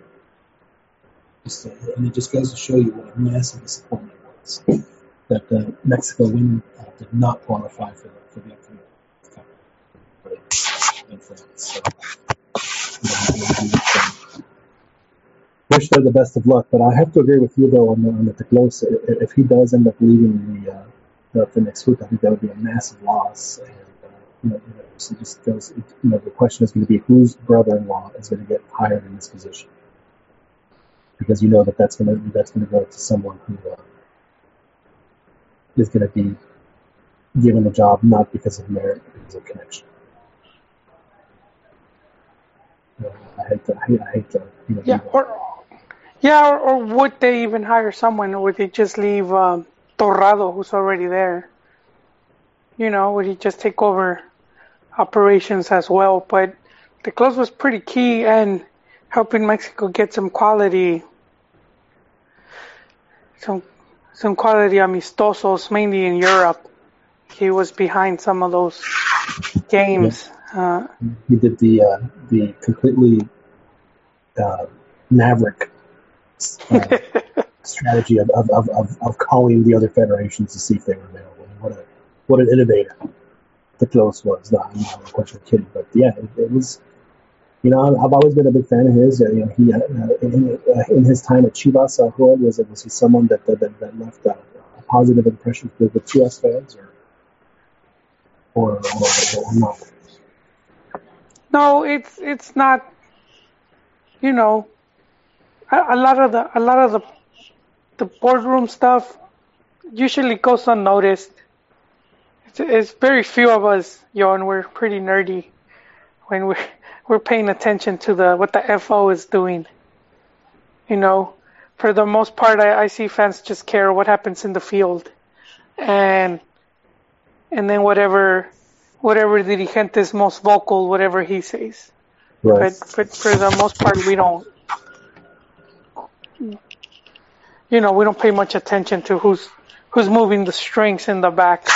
Just, uh, and it just goes to show you what a massive disappointment it was that uh, Mexico women uh, did not qualify for the, for the upcoming Cup in France. So, wish her the best of luck, but I have to agree with you though on the, on the Te Kloese. If he does end up leaving the uh, next week, I think that would be a massive loss. And uh, you know, so just goes, you know, the question is going to be whose brother-in-law is going to get hired in this position, because you know that that's going to that's going to go to someone who uh, is going to be given the job not because of merit, but because of connection. I hate to, I hate, I hate to, you know, yeah, or, yeah, or, or, would they even hire someone, or would they just leave um, Torrado, who's already there? You know, would he just take over operations as well? But Te Kloese was pretty key and helping Mexico get some quality, some some quality amistosos, mainly in Europe. He was behind some of those games. Uh, he did the uh, the completely uh, maverick uh, strategy of, of, of, of, calling the other federations to see if they were available. What a what an innovator te Kloese was. No, I'm not a question kidding, but yeah, it, it was you know, I've always been a big fan of his. Uh, you know, he uh, in, uh, in, his time at Chivas, uh, was was he someone that that, that left a, a positive impression with the Chivas fans, or or, or, or not? No, it's it's not. You know, a, a lot of the a lot of the the boardroom stuff usually goes unnoticed. It's, it's very few of us, yo, and we're pretty nerdy when we're we're paying attention to the what the FO is doing. You know, for the most part, I, I see fans just care what happens in the field, and and then whatever whatever the dirigente is most vocal, whatever he says. Right. But but for the most part, we don't. You know, we don't pay much attention to who's who's moving the strings in the back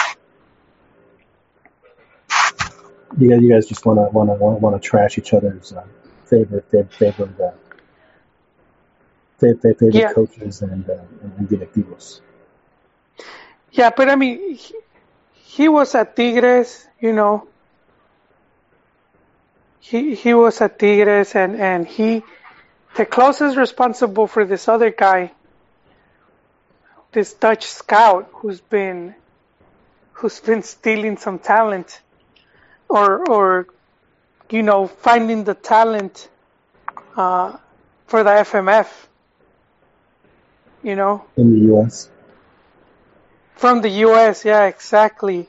you guys, you guys just want to want to want to trash each other's uh, favorite favorite uh, favorite, favorite yeah. coaches and uh, and directivos. Yeah, but I mean, he, he was at Tigres, you know. He he was at Tigres, and and he, the closest responsible for this other guy, this Dutch scout who's been, who's been stealing some talent or or you know finding the talent uh, for the FMF. You know, in the U.S. From the U.S., yeah, exactly.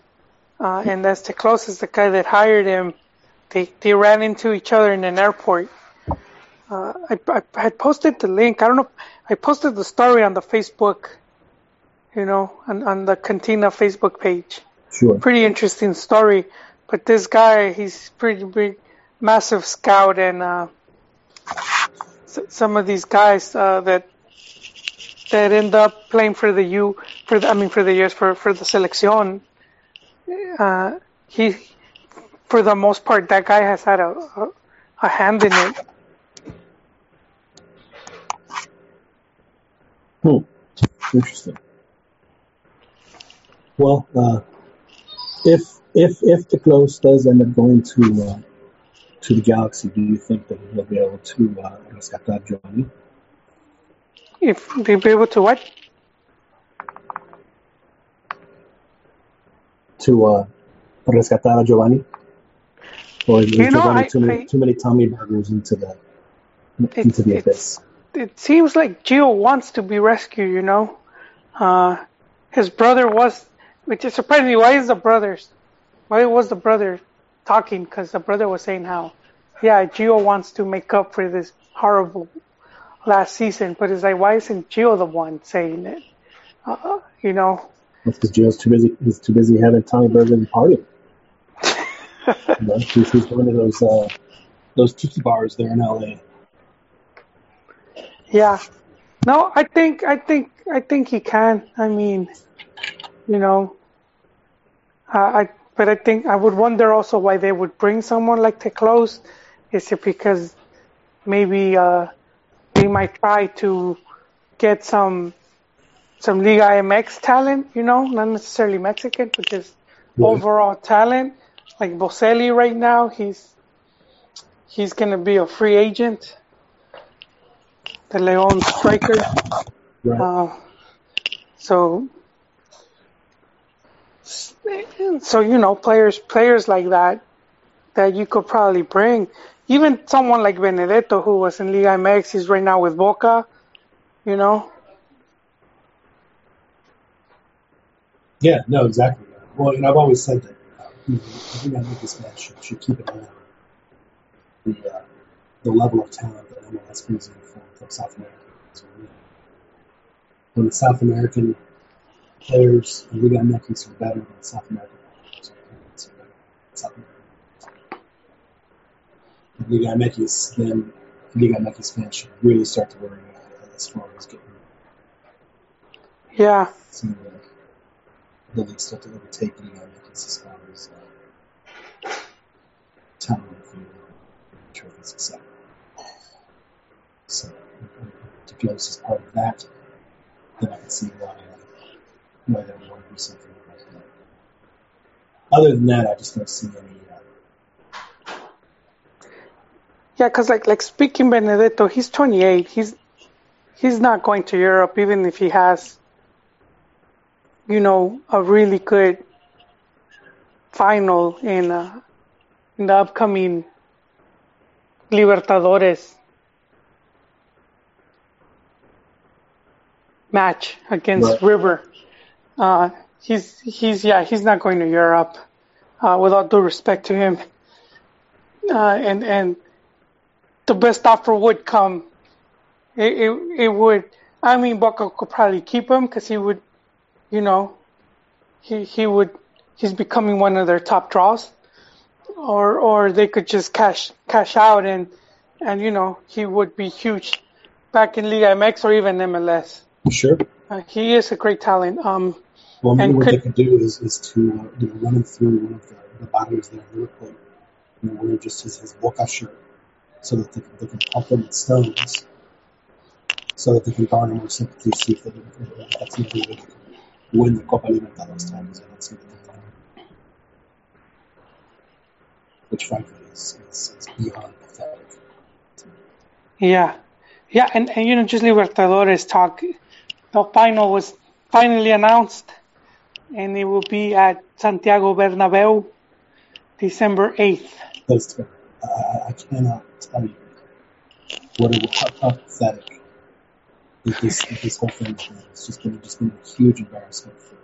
Uh, and that's the closest the guy that hired him they they ran into each other in an airport. Uh, I, I had posted the link. I don't know. I posted the story on the Facebook, you know, on, on the Cantina Facebook page. Sure. Pretty interesting story. But this guy, he's pretty big, massive scout, and uh, some of these guys uh, that that end up playing for the U for the I mean for the years for for the selección. Uh, he, for the most part, that guy has had a a, a hand in it. Hmm. Interesting. Well, uh, if if if te Kloese does end up going to uh, to the Galaxy, do you think that he'll be able to uh, rescatar Giovanni? If they'll be able to what? To uh, rescatar a Giovanni? Or is You know, Giovanni I- too many I- too many Tommy burgers into the into the abyss? it seems like Gio wants to be rescued, you know. Uh, his brother was, which is surprising me. Why is the brothers? Why was the brother talking? Because the brother was saying how, yeah, Gio wants to make up for this horrible last season. But it's like, why isn't Gio the one saying it? Uh, you know. Because Gio's too busy. He's too busy having Tommy burgers and partying. you know, he's, he's going to those uh, those tiki bars there in LA. Yeah. No, I think I think I think he can. I mean, you know, uh, I but I think I would wonder also why they would bring someone like Te Kloese. Is it because maybe uh, they might try to get some some Liga MX talent, you know, not necessarily Mexican, but just Right. overall talent. Like Boselli right now, he's he's gonna be a free agent. The Leon striker. Right. Uh, so, so you know, players players like that that you could probably bring. Even someone like Benedetto, who was in Liga MX, right now with Boca. You know, Yeah, no, exactly. Well, know, I've always said that uh, you know, I think I think this match should, should keep an eye on the uh, the level of talent that MLS brings in from, from South America. So, know, when the South American players in Liga MX are better than South American players, than South American players. Liga MX, then Liga MX fans should really start to worry uh, as far as getting yeah, some of the, the league start to overtake Liga MX as far as uh, talent and trophies, etc. So, if Te Kloese is part of that, then I can see why, want to do something like that. Other than that, I just don't see any. Uh, yeah. Because like like speaking Benedetto, he's 28. He's he's not going to Europe, even if he has, you know, a really good final in uh, in the upcoming Libertadores match against Right. River. Uh, he's he's yeah he's not going to Europe. Uh, with all due respect to him, uh, and and the best offer would come. It it, it would. I mean, Boca could probably keep him because he would, you know, he he would. He's becoming one of their top draws, or or they could just cash cash out and and you know he would be huge back in Liga MX or even MLS. sure. Uh, he is a great talent. Um, Well, maybe And what could- they could do is, is to uh, you know, run him through one of the, the barriers there in Liverpool, you know, just his, his Boca shirt, so that they can, they can pump him with stones, so that they can garner more sympathy, see if, they, if that's a way they can win the Copa Libertadores titles. I don't see that they can. Which, frankly, is, is, is beyond pathetic. Yeah, yeah, and, and you know, just Libertadores talk. The final was finally announced, and it will be at Santiago Bernabeu, December eighth. Terrible. I, I- cannot tell you what it, how, how pathetic that this, that this whole thing been. It's just been, just been a huge embarrassment for,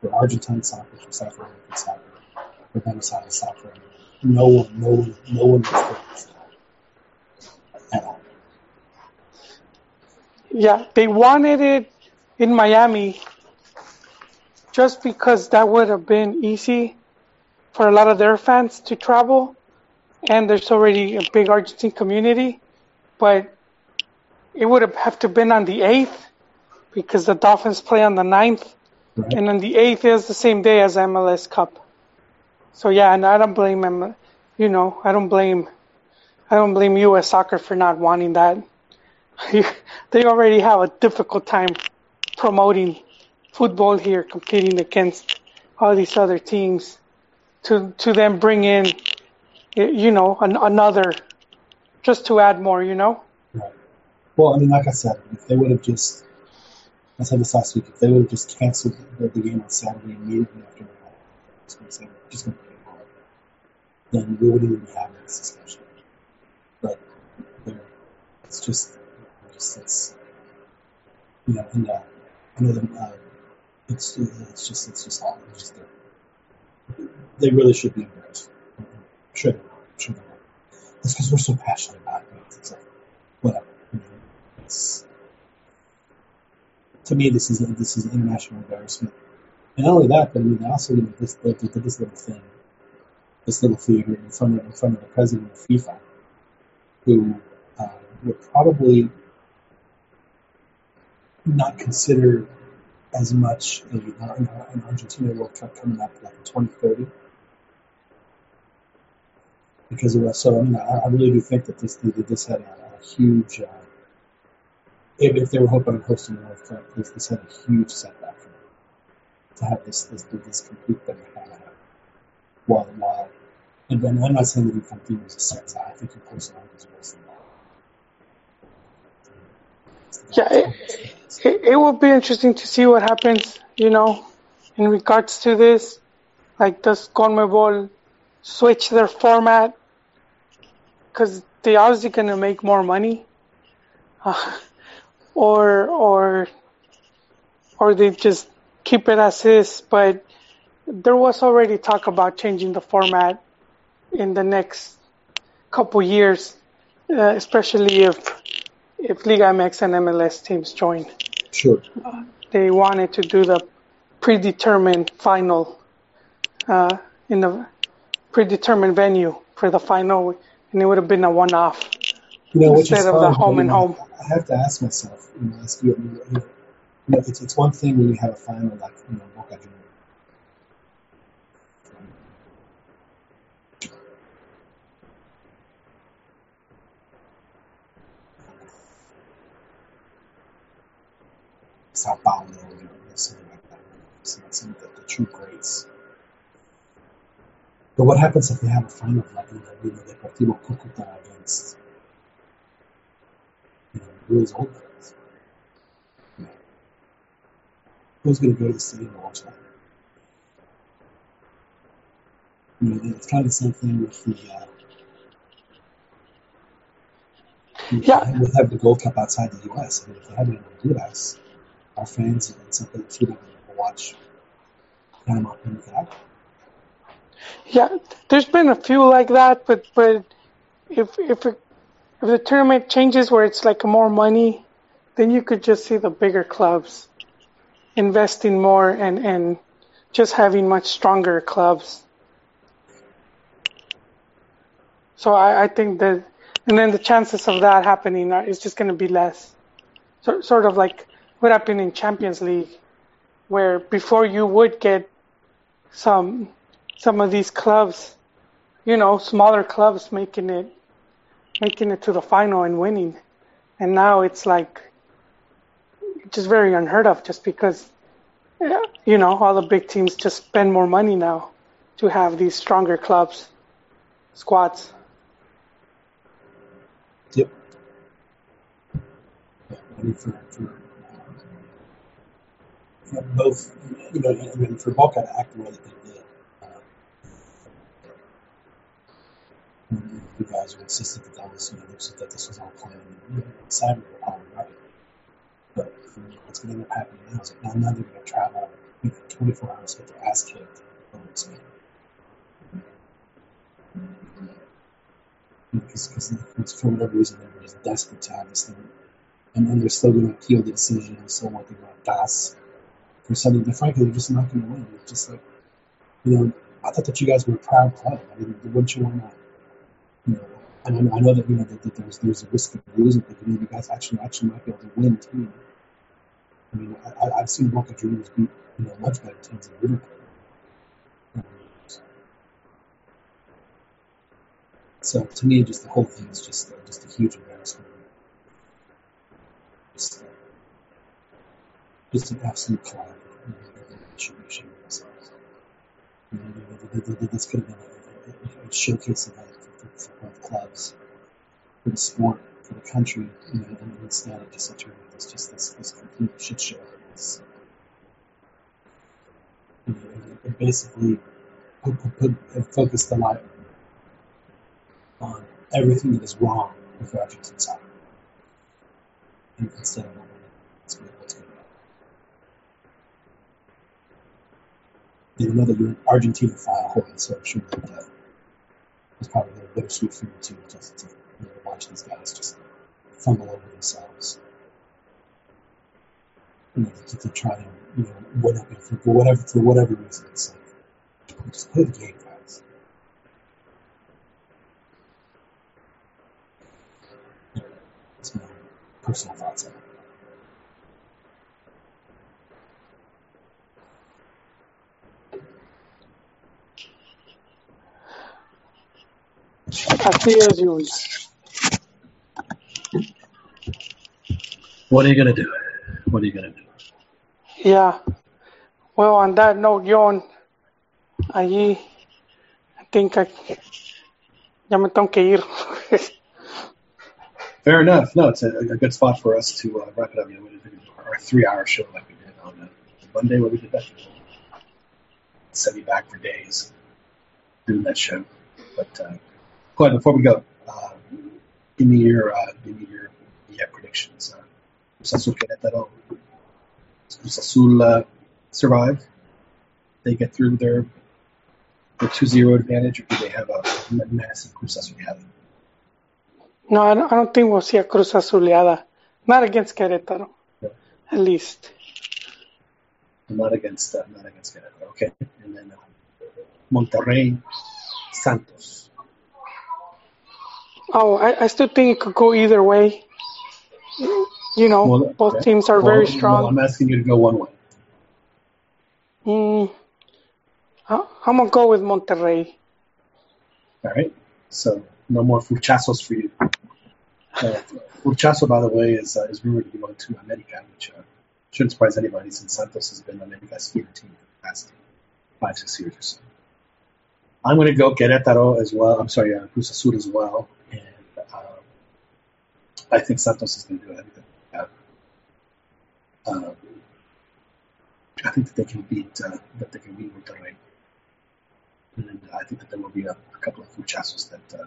for Argentine soccer, for South American soccer. for Buenos Aires soccer. No one, no one, no one was at all. Yeah, they wanted it in Miami just because that would have been easy for a lot of their fans to travel, and there's already a big Argentine community. But it would have have to been on the eighth because the Dolphins play on the 9th, Right. Mm-hmm. and on the eighth is the same day as MLS Cup. So yeah, and I don't blame them. You know, I don't blame, I don't blame U.S. Soccer for not wanting that. they already have a difficult time promoting football here, competing against all these other teams. To to then bring in, you know, an, another, just to add more. You know. Right. Well, I mean, like I said, if they would have just, I said this last week, if they would have just canceled the, the game on Saturday immediately after the game, just going to hard, then we wouldn't even having this discussion. But it's just, just it's, you know, and uh, I know uh, it's it's just it's just all it's just they're- they really should be embarrassed. Should? Should they? It's because we're so passionate about it. It's like whatever. It's, to me, this is this is an international embarrassment. And not only that, but I mean, also you know, this they did this little thing, this little theater in front of in front of the president of FIFA, who uh, would probably not consider as much a, an, an Argentina World Cup coming up like in 2030 because of us. So I mean, I, I really do think that this that this had a, a huge. Uh, if, if they were hoping on hosting the World Cup, this, this had a huge setback for them to have this this this complete thing happen. While while, and then I'm not saying that Infantino was a sex. I think he personally was worse than that. Yeah, it, it, it will be interesting to see what happens, you know, in regards to this. Like, does CONMEBOL switch their format? Because they're obviously going to make more money. Uh, or, or, or they just keep it as is. But there was already talk about changing the format in the next couple years, uh, especially if if Liga MX and MLS teams join. Sure. They wanted to do the predetermined final uh, in the predetermined venue for the final, and it would have been a one-off. You know, Instead of the home and home. I have to ask myself, you know, you you know, it's, it's one thing when you have a final like, you know, Boca Juniors. Sao Paulo, you know, something like that. Some, some of the, the true greats. But what happens if they have a final like, you know Deportivo Cucuta against, you know, Ruiz old? You know, who's going to go to the stadium to watch that? You know, it's kind of the same thing with the, uh, Yeah. We'll have the Gold Cup outside the U.S. I mean, if they have it in Honduras, our fans and something that people will watch Panama and Nicaragua. Yeah, there's been a few like that, but but if if it, if the tournament changes where it's like more money, then you could just see the bigger clubs investing more and and just having much stronger clubs. So I, I think that, and then the chances of that happening are, is just going to be less. So, sort of like what happened in Champions League, where before you would get some some of these clubs, you know, smaller clubs making it making it to the final and winning. And now it's like just very unheard of just because you know, all the big teams just spend more money now to have these stronger clubs, squads. Yep. Yeah, both, you know, I mean, for Buckeye to act the way that they did, uh, um, the guys who insisted that that was, you know, that this was all planned, and Cyber were all right. But you know, what's going to end up happening now is that now, they're going to travel, you know, 24 hours get their ass kicked over Spain. Because for whatever reason, everybody's desperate to have this thing. And then they're still going to appeal the decision, and so what they want, Das for something that frankly they're just not going to win. It's just like you know, I thought that you guys were a proud club. I mean, wouldn't you want to? You know, and I, know that you know that, that there's there's a risk of losing, but you know, you guys actually actually might be able to win too. I mean, I, I've seen Boca Juniors beat you know much better teams than River Plate. So to me, just the whole thing is just uh, just a huge embarrassment. Just, uh, just an absolute. You know, this could have been a, a, showcase event for, for, both clubs, for the sport, for the country, you know, and instead it just turned into just this, this complete shit show. It's, you know, it basically put, put, put, uh, focused the light on everything that is wrong with Argentine soccer instead of what's good. You know that you're an Argentina file, so I'm sure that uh, it's probably a bittersweet for you too, just to you know, watch these guys just fumble over themselves. You know, to, to try to you know win up for, for whatever for whatever reason. It's like just play the game, guys. That's my personal thoughts on it. Así es, Jules. What are you gonna do? What are you gonna do? Yeah. Well, on that note, John, allí, I think I, ya me tengo que ir. Fair enough. No, it's a, a good spot for us to uh, wrap it up. You know, we did our three-hour show like we did on uh, Monday where we did that. Set me back for days doing that show. But uh, go ahead before we go. Uh, give me your uh, give me your yeah predictions. Uh, Cruz Azul Querétaro. Cruz Azul uh, survive? They get through their their 2-0 advantage, or do they have a massive Cruz Azul No, I don't, I don't think we'll see a Cruz Azuleada. Not against Querétaro, No. at least. Not against uh, not against Querétaro. Okay, and then uh, Monterrey, Santos. Oh, I, I still think it could go either way. You know, Well, both okay. teams are Well, very well, strong. I'm asking you to go one way. Mm, I- I'm gonna go with Monterrey. All right. So no more furchazos for you. Uh, Furchazo, by the way, is uh, is rumored to be going to America, which uh, shouldn't surprise anybody since Santos has been America's favorite team for the past five six years or so. I'm going to go Querétaro as well. I'm sorry, uh, Cruz Azul as well, I think Santos is going to do it. Um, I think that they can beat uh, that they can beat Monterrey, and I think that there will be a, a couple of furchazos that uh,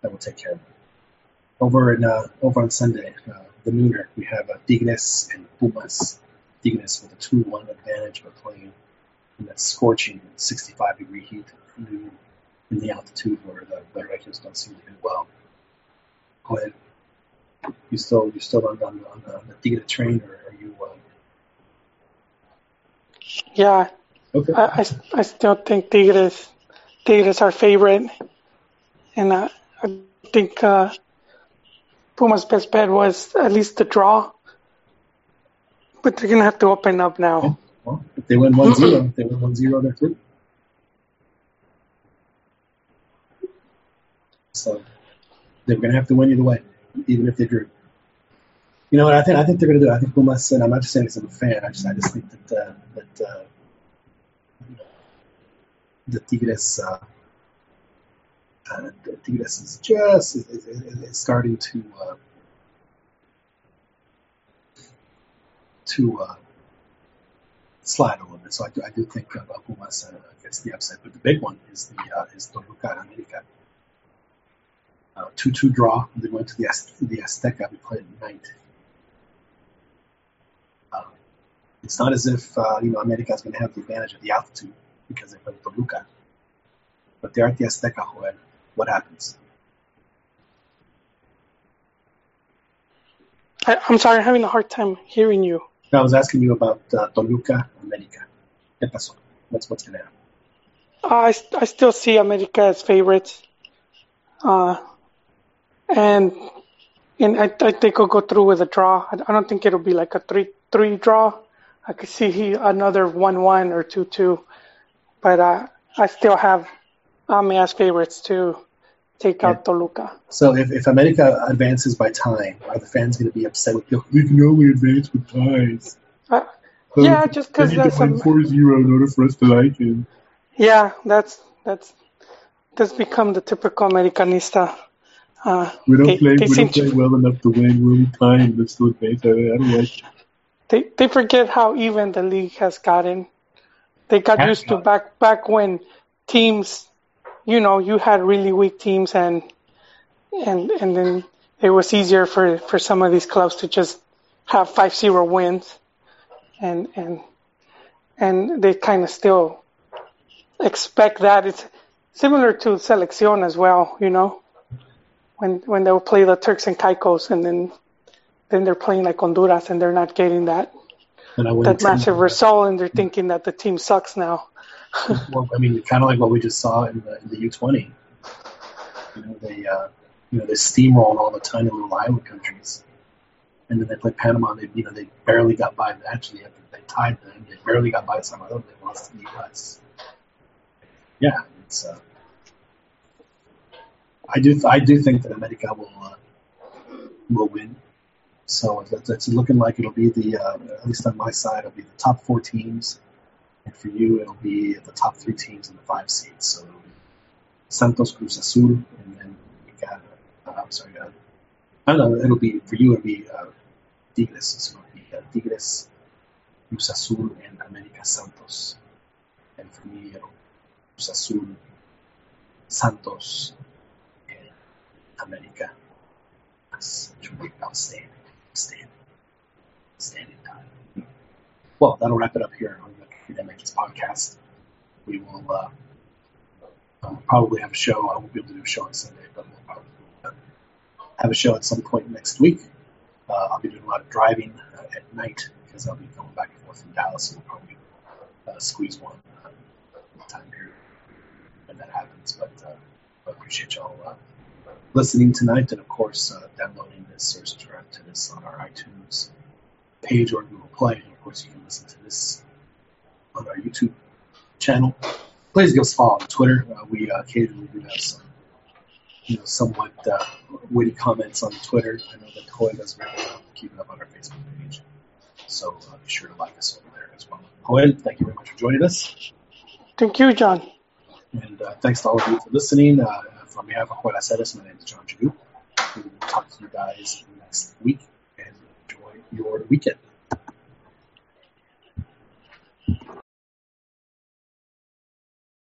that will take care of it. Over in uh, over on Sunday, uh, the nooner, we have uh, Tigres and Pumas. Tigres with a two-one advantage, but playing in that scorching 65 degree heat in, in the altitude where the, the Regios don't seem to do well. Go ahead. You still you still on, on, on the, the Tigre train, or are you? Uh, Yeah, okay. I, I, I still think Tigres Tigres are favorite, and uh, I think uh, Puma's best bet was at least the draw. But they're gonna have to open up now. Well, if they win 1-0, if they win 1-0, they're through. So they're going to have to win either way, even if they drew. You know what? I think I think they're going to do. it. I think Pumas, and I'm not just saying this as a fan. I just I just think that uh, that uh, the Tigres, uh, uh, the Tigres is just is, is, is starting to uh, to uh, slide a little bit. So I do, I do think uh, Pumas uh, the upset. But the big one is the uh, is Toluca and America two-two draw. They went to the the Azteca. We played at night. Um, it's not as if uh, you know America is going to have the advantage of the altitude because they played at Toluca, but they're at the Azteca. Joel. What happens? I, am sorry, I'm having a hard time hearing you. I was asking you about uh, Toluca, America. ¿Qué pasó? That's what's going to happen. Uh, I, I still see America as favorite. Uh, and and I, I think we'll go through with a draw. I, I don't think it'll be like a three three draw. I could see he, another one one or two two, but uh, I still have Ame as favorites to take out Toluca. So if, if America advances by time, are the fans going to be upset with you? We can only advance with ties. Uh, yeah, just because that's a 4 0 in order for us to like him. Yeah, that's that's that's become the typical Americanista. Uh, we don't they, play. They we don't play well enough to win. We're tying. Let's do. I, I don't like. They they forget how even the league has gotten. They got That's used to back back when teams, you know, you had really weak teams and and and then it was easier for for some of these clubs to just have five zero wins, and and and they kind of still expect that. It's similar to Selección as well, you know, when when they'll play the Turks and Caicos and then then they're playing like Honduras and they're not getting that that massive result and they're thinking that the team sucks now. well, I mean, kind of like what we just saw in the, in the U20. You know, they uh, you know they steamroll all the tiny little island countries, and then they play Panama. They you know they barely got by. Actually, they tied them. They barely got by some of them. They lost to the U.S. Yeah, it's. Uh, I do I do think that America will uh, will win. So it's, looking like it'll be the, uh, at least on my side, it'll be the top four teams. And for you, it'll be the top three teams in the five seeds. So be Santos, Cruz Azul, and then you got, uh, I'm sorry, uh, I don't know, it'll be, for you, it'll be uh, Tigres. So it'll be uh, Tigres, Cruz Azul, and America Santos. And for me, it'll Cruz Azul, Santos, America. That's outstanding standing, standing time. Well, that'll wrap it up here on the CantinaMX podcast. We will uh, uh, probably have a show. I won't be able to do a show on Sunday, but we'll probably uh, have a show at some point next week. Uh, I'll be doing a lot of driving uh, at night because I'll be going back and forth from Dallas, and we'll probably uh, squeeze one time period when that happens. But I appreciate y'all listening tonight, and of course, downloading this or subscribe to this on our iTunes page or Google Play. And of course, you can listen to this on our YouTube channel. Please give us a follow on Twitter. Uh, we uh, occasionally do have some, you know, somewhat uh, witty comments on Twitter. I know that Hoy does very well keeping up on our Facebook page. So uh, be sure to like us over there as well. Joel, thank you very much for joining us. Thank you, John. And uh, thanks to all of you for listening. On behalf of Joel Aceres, my name is John Chagu. We will talk to you guys next week and enjoy your weekend.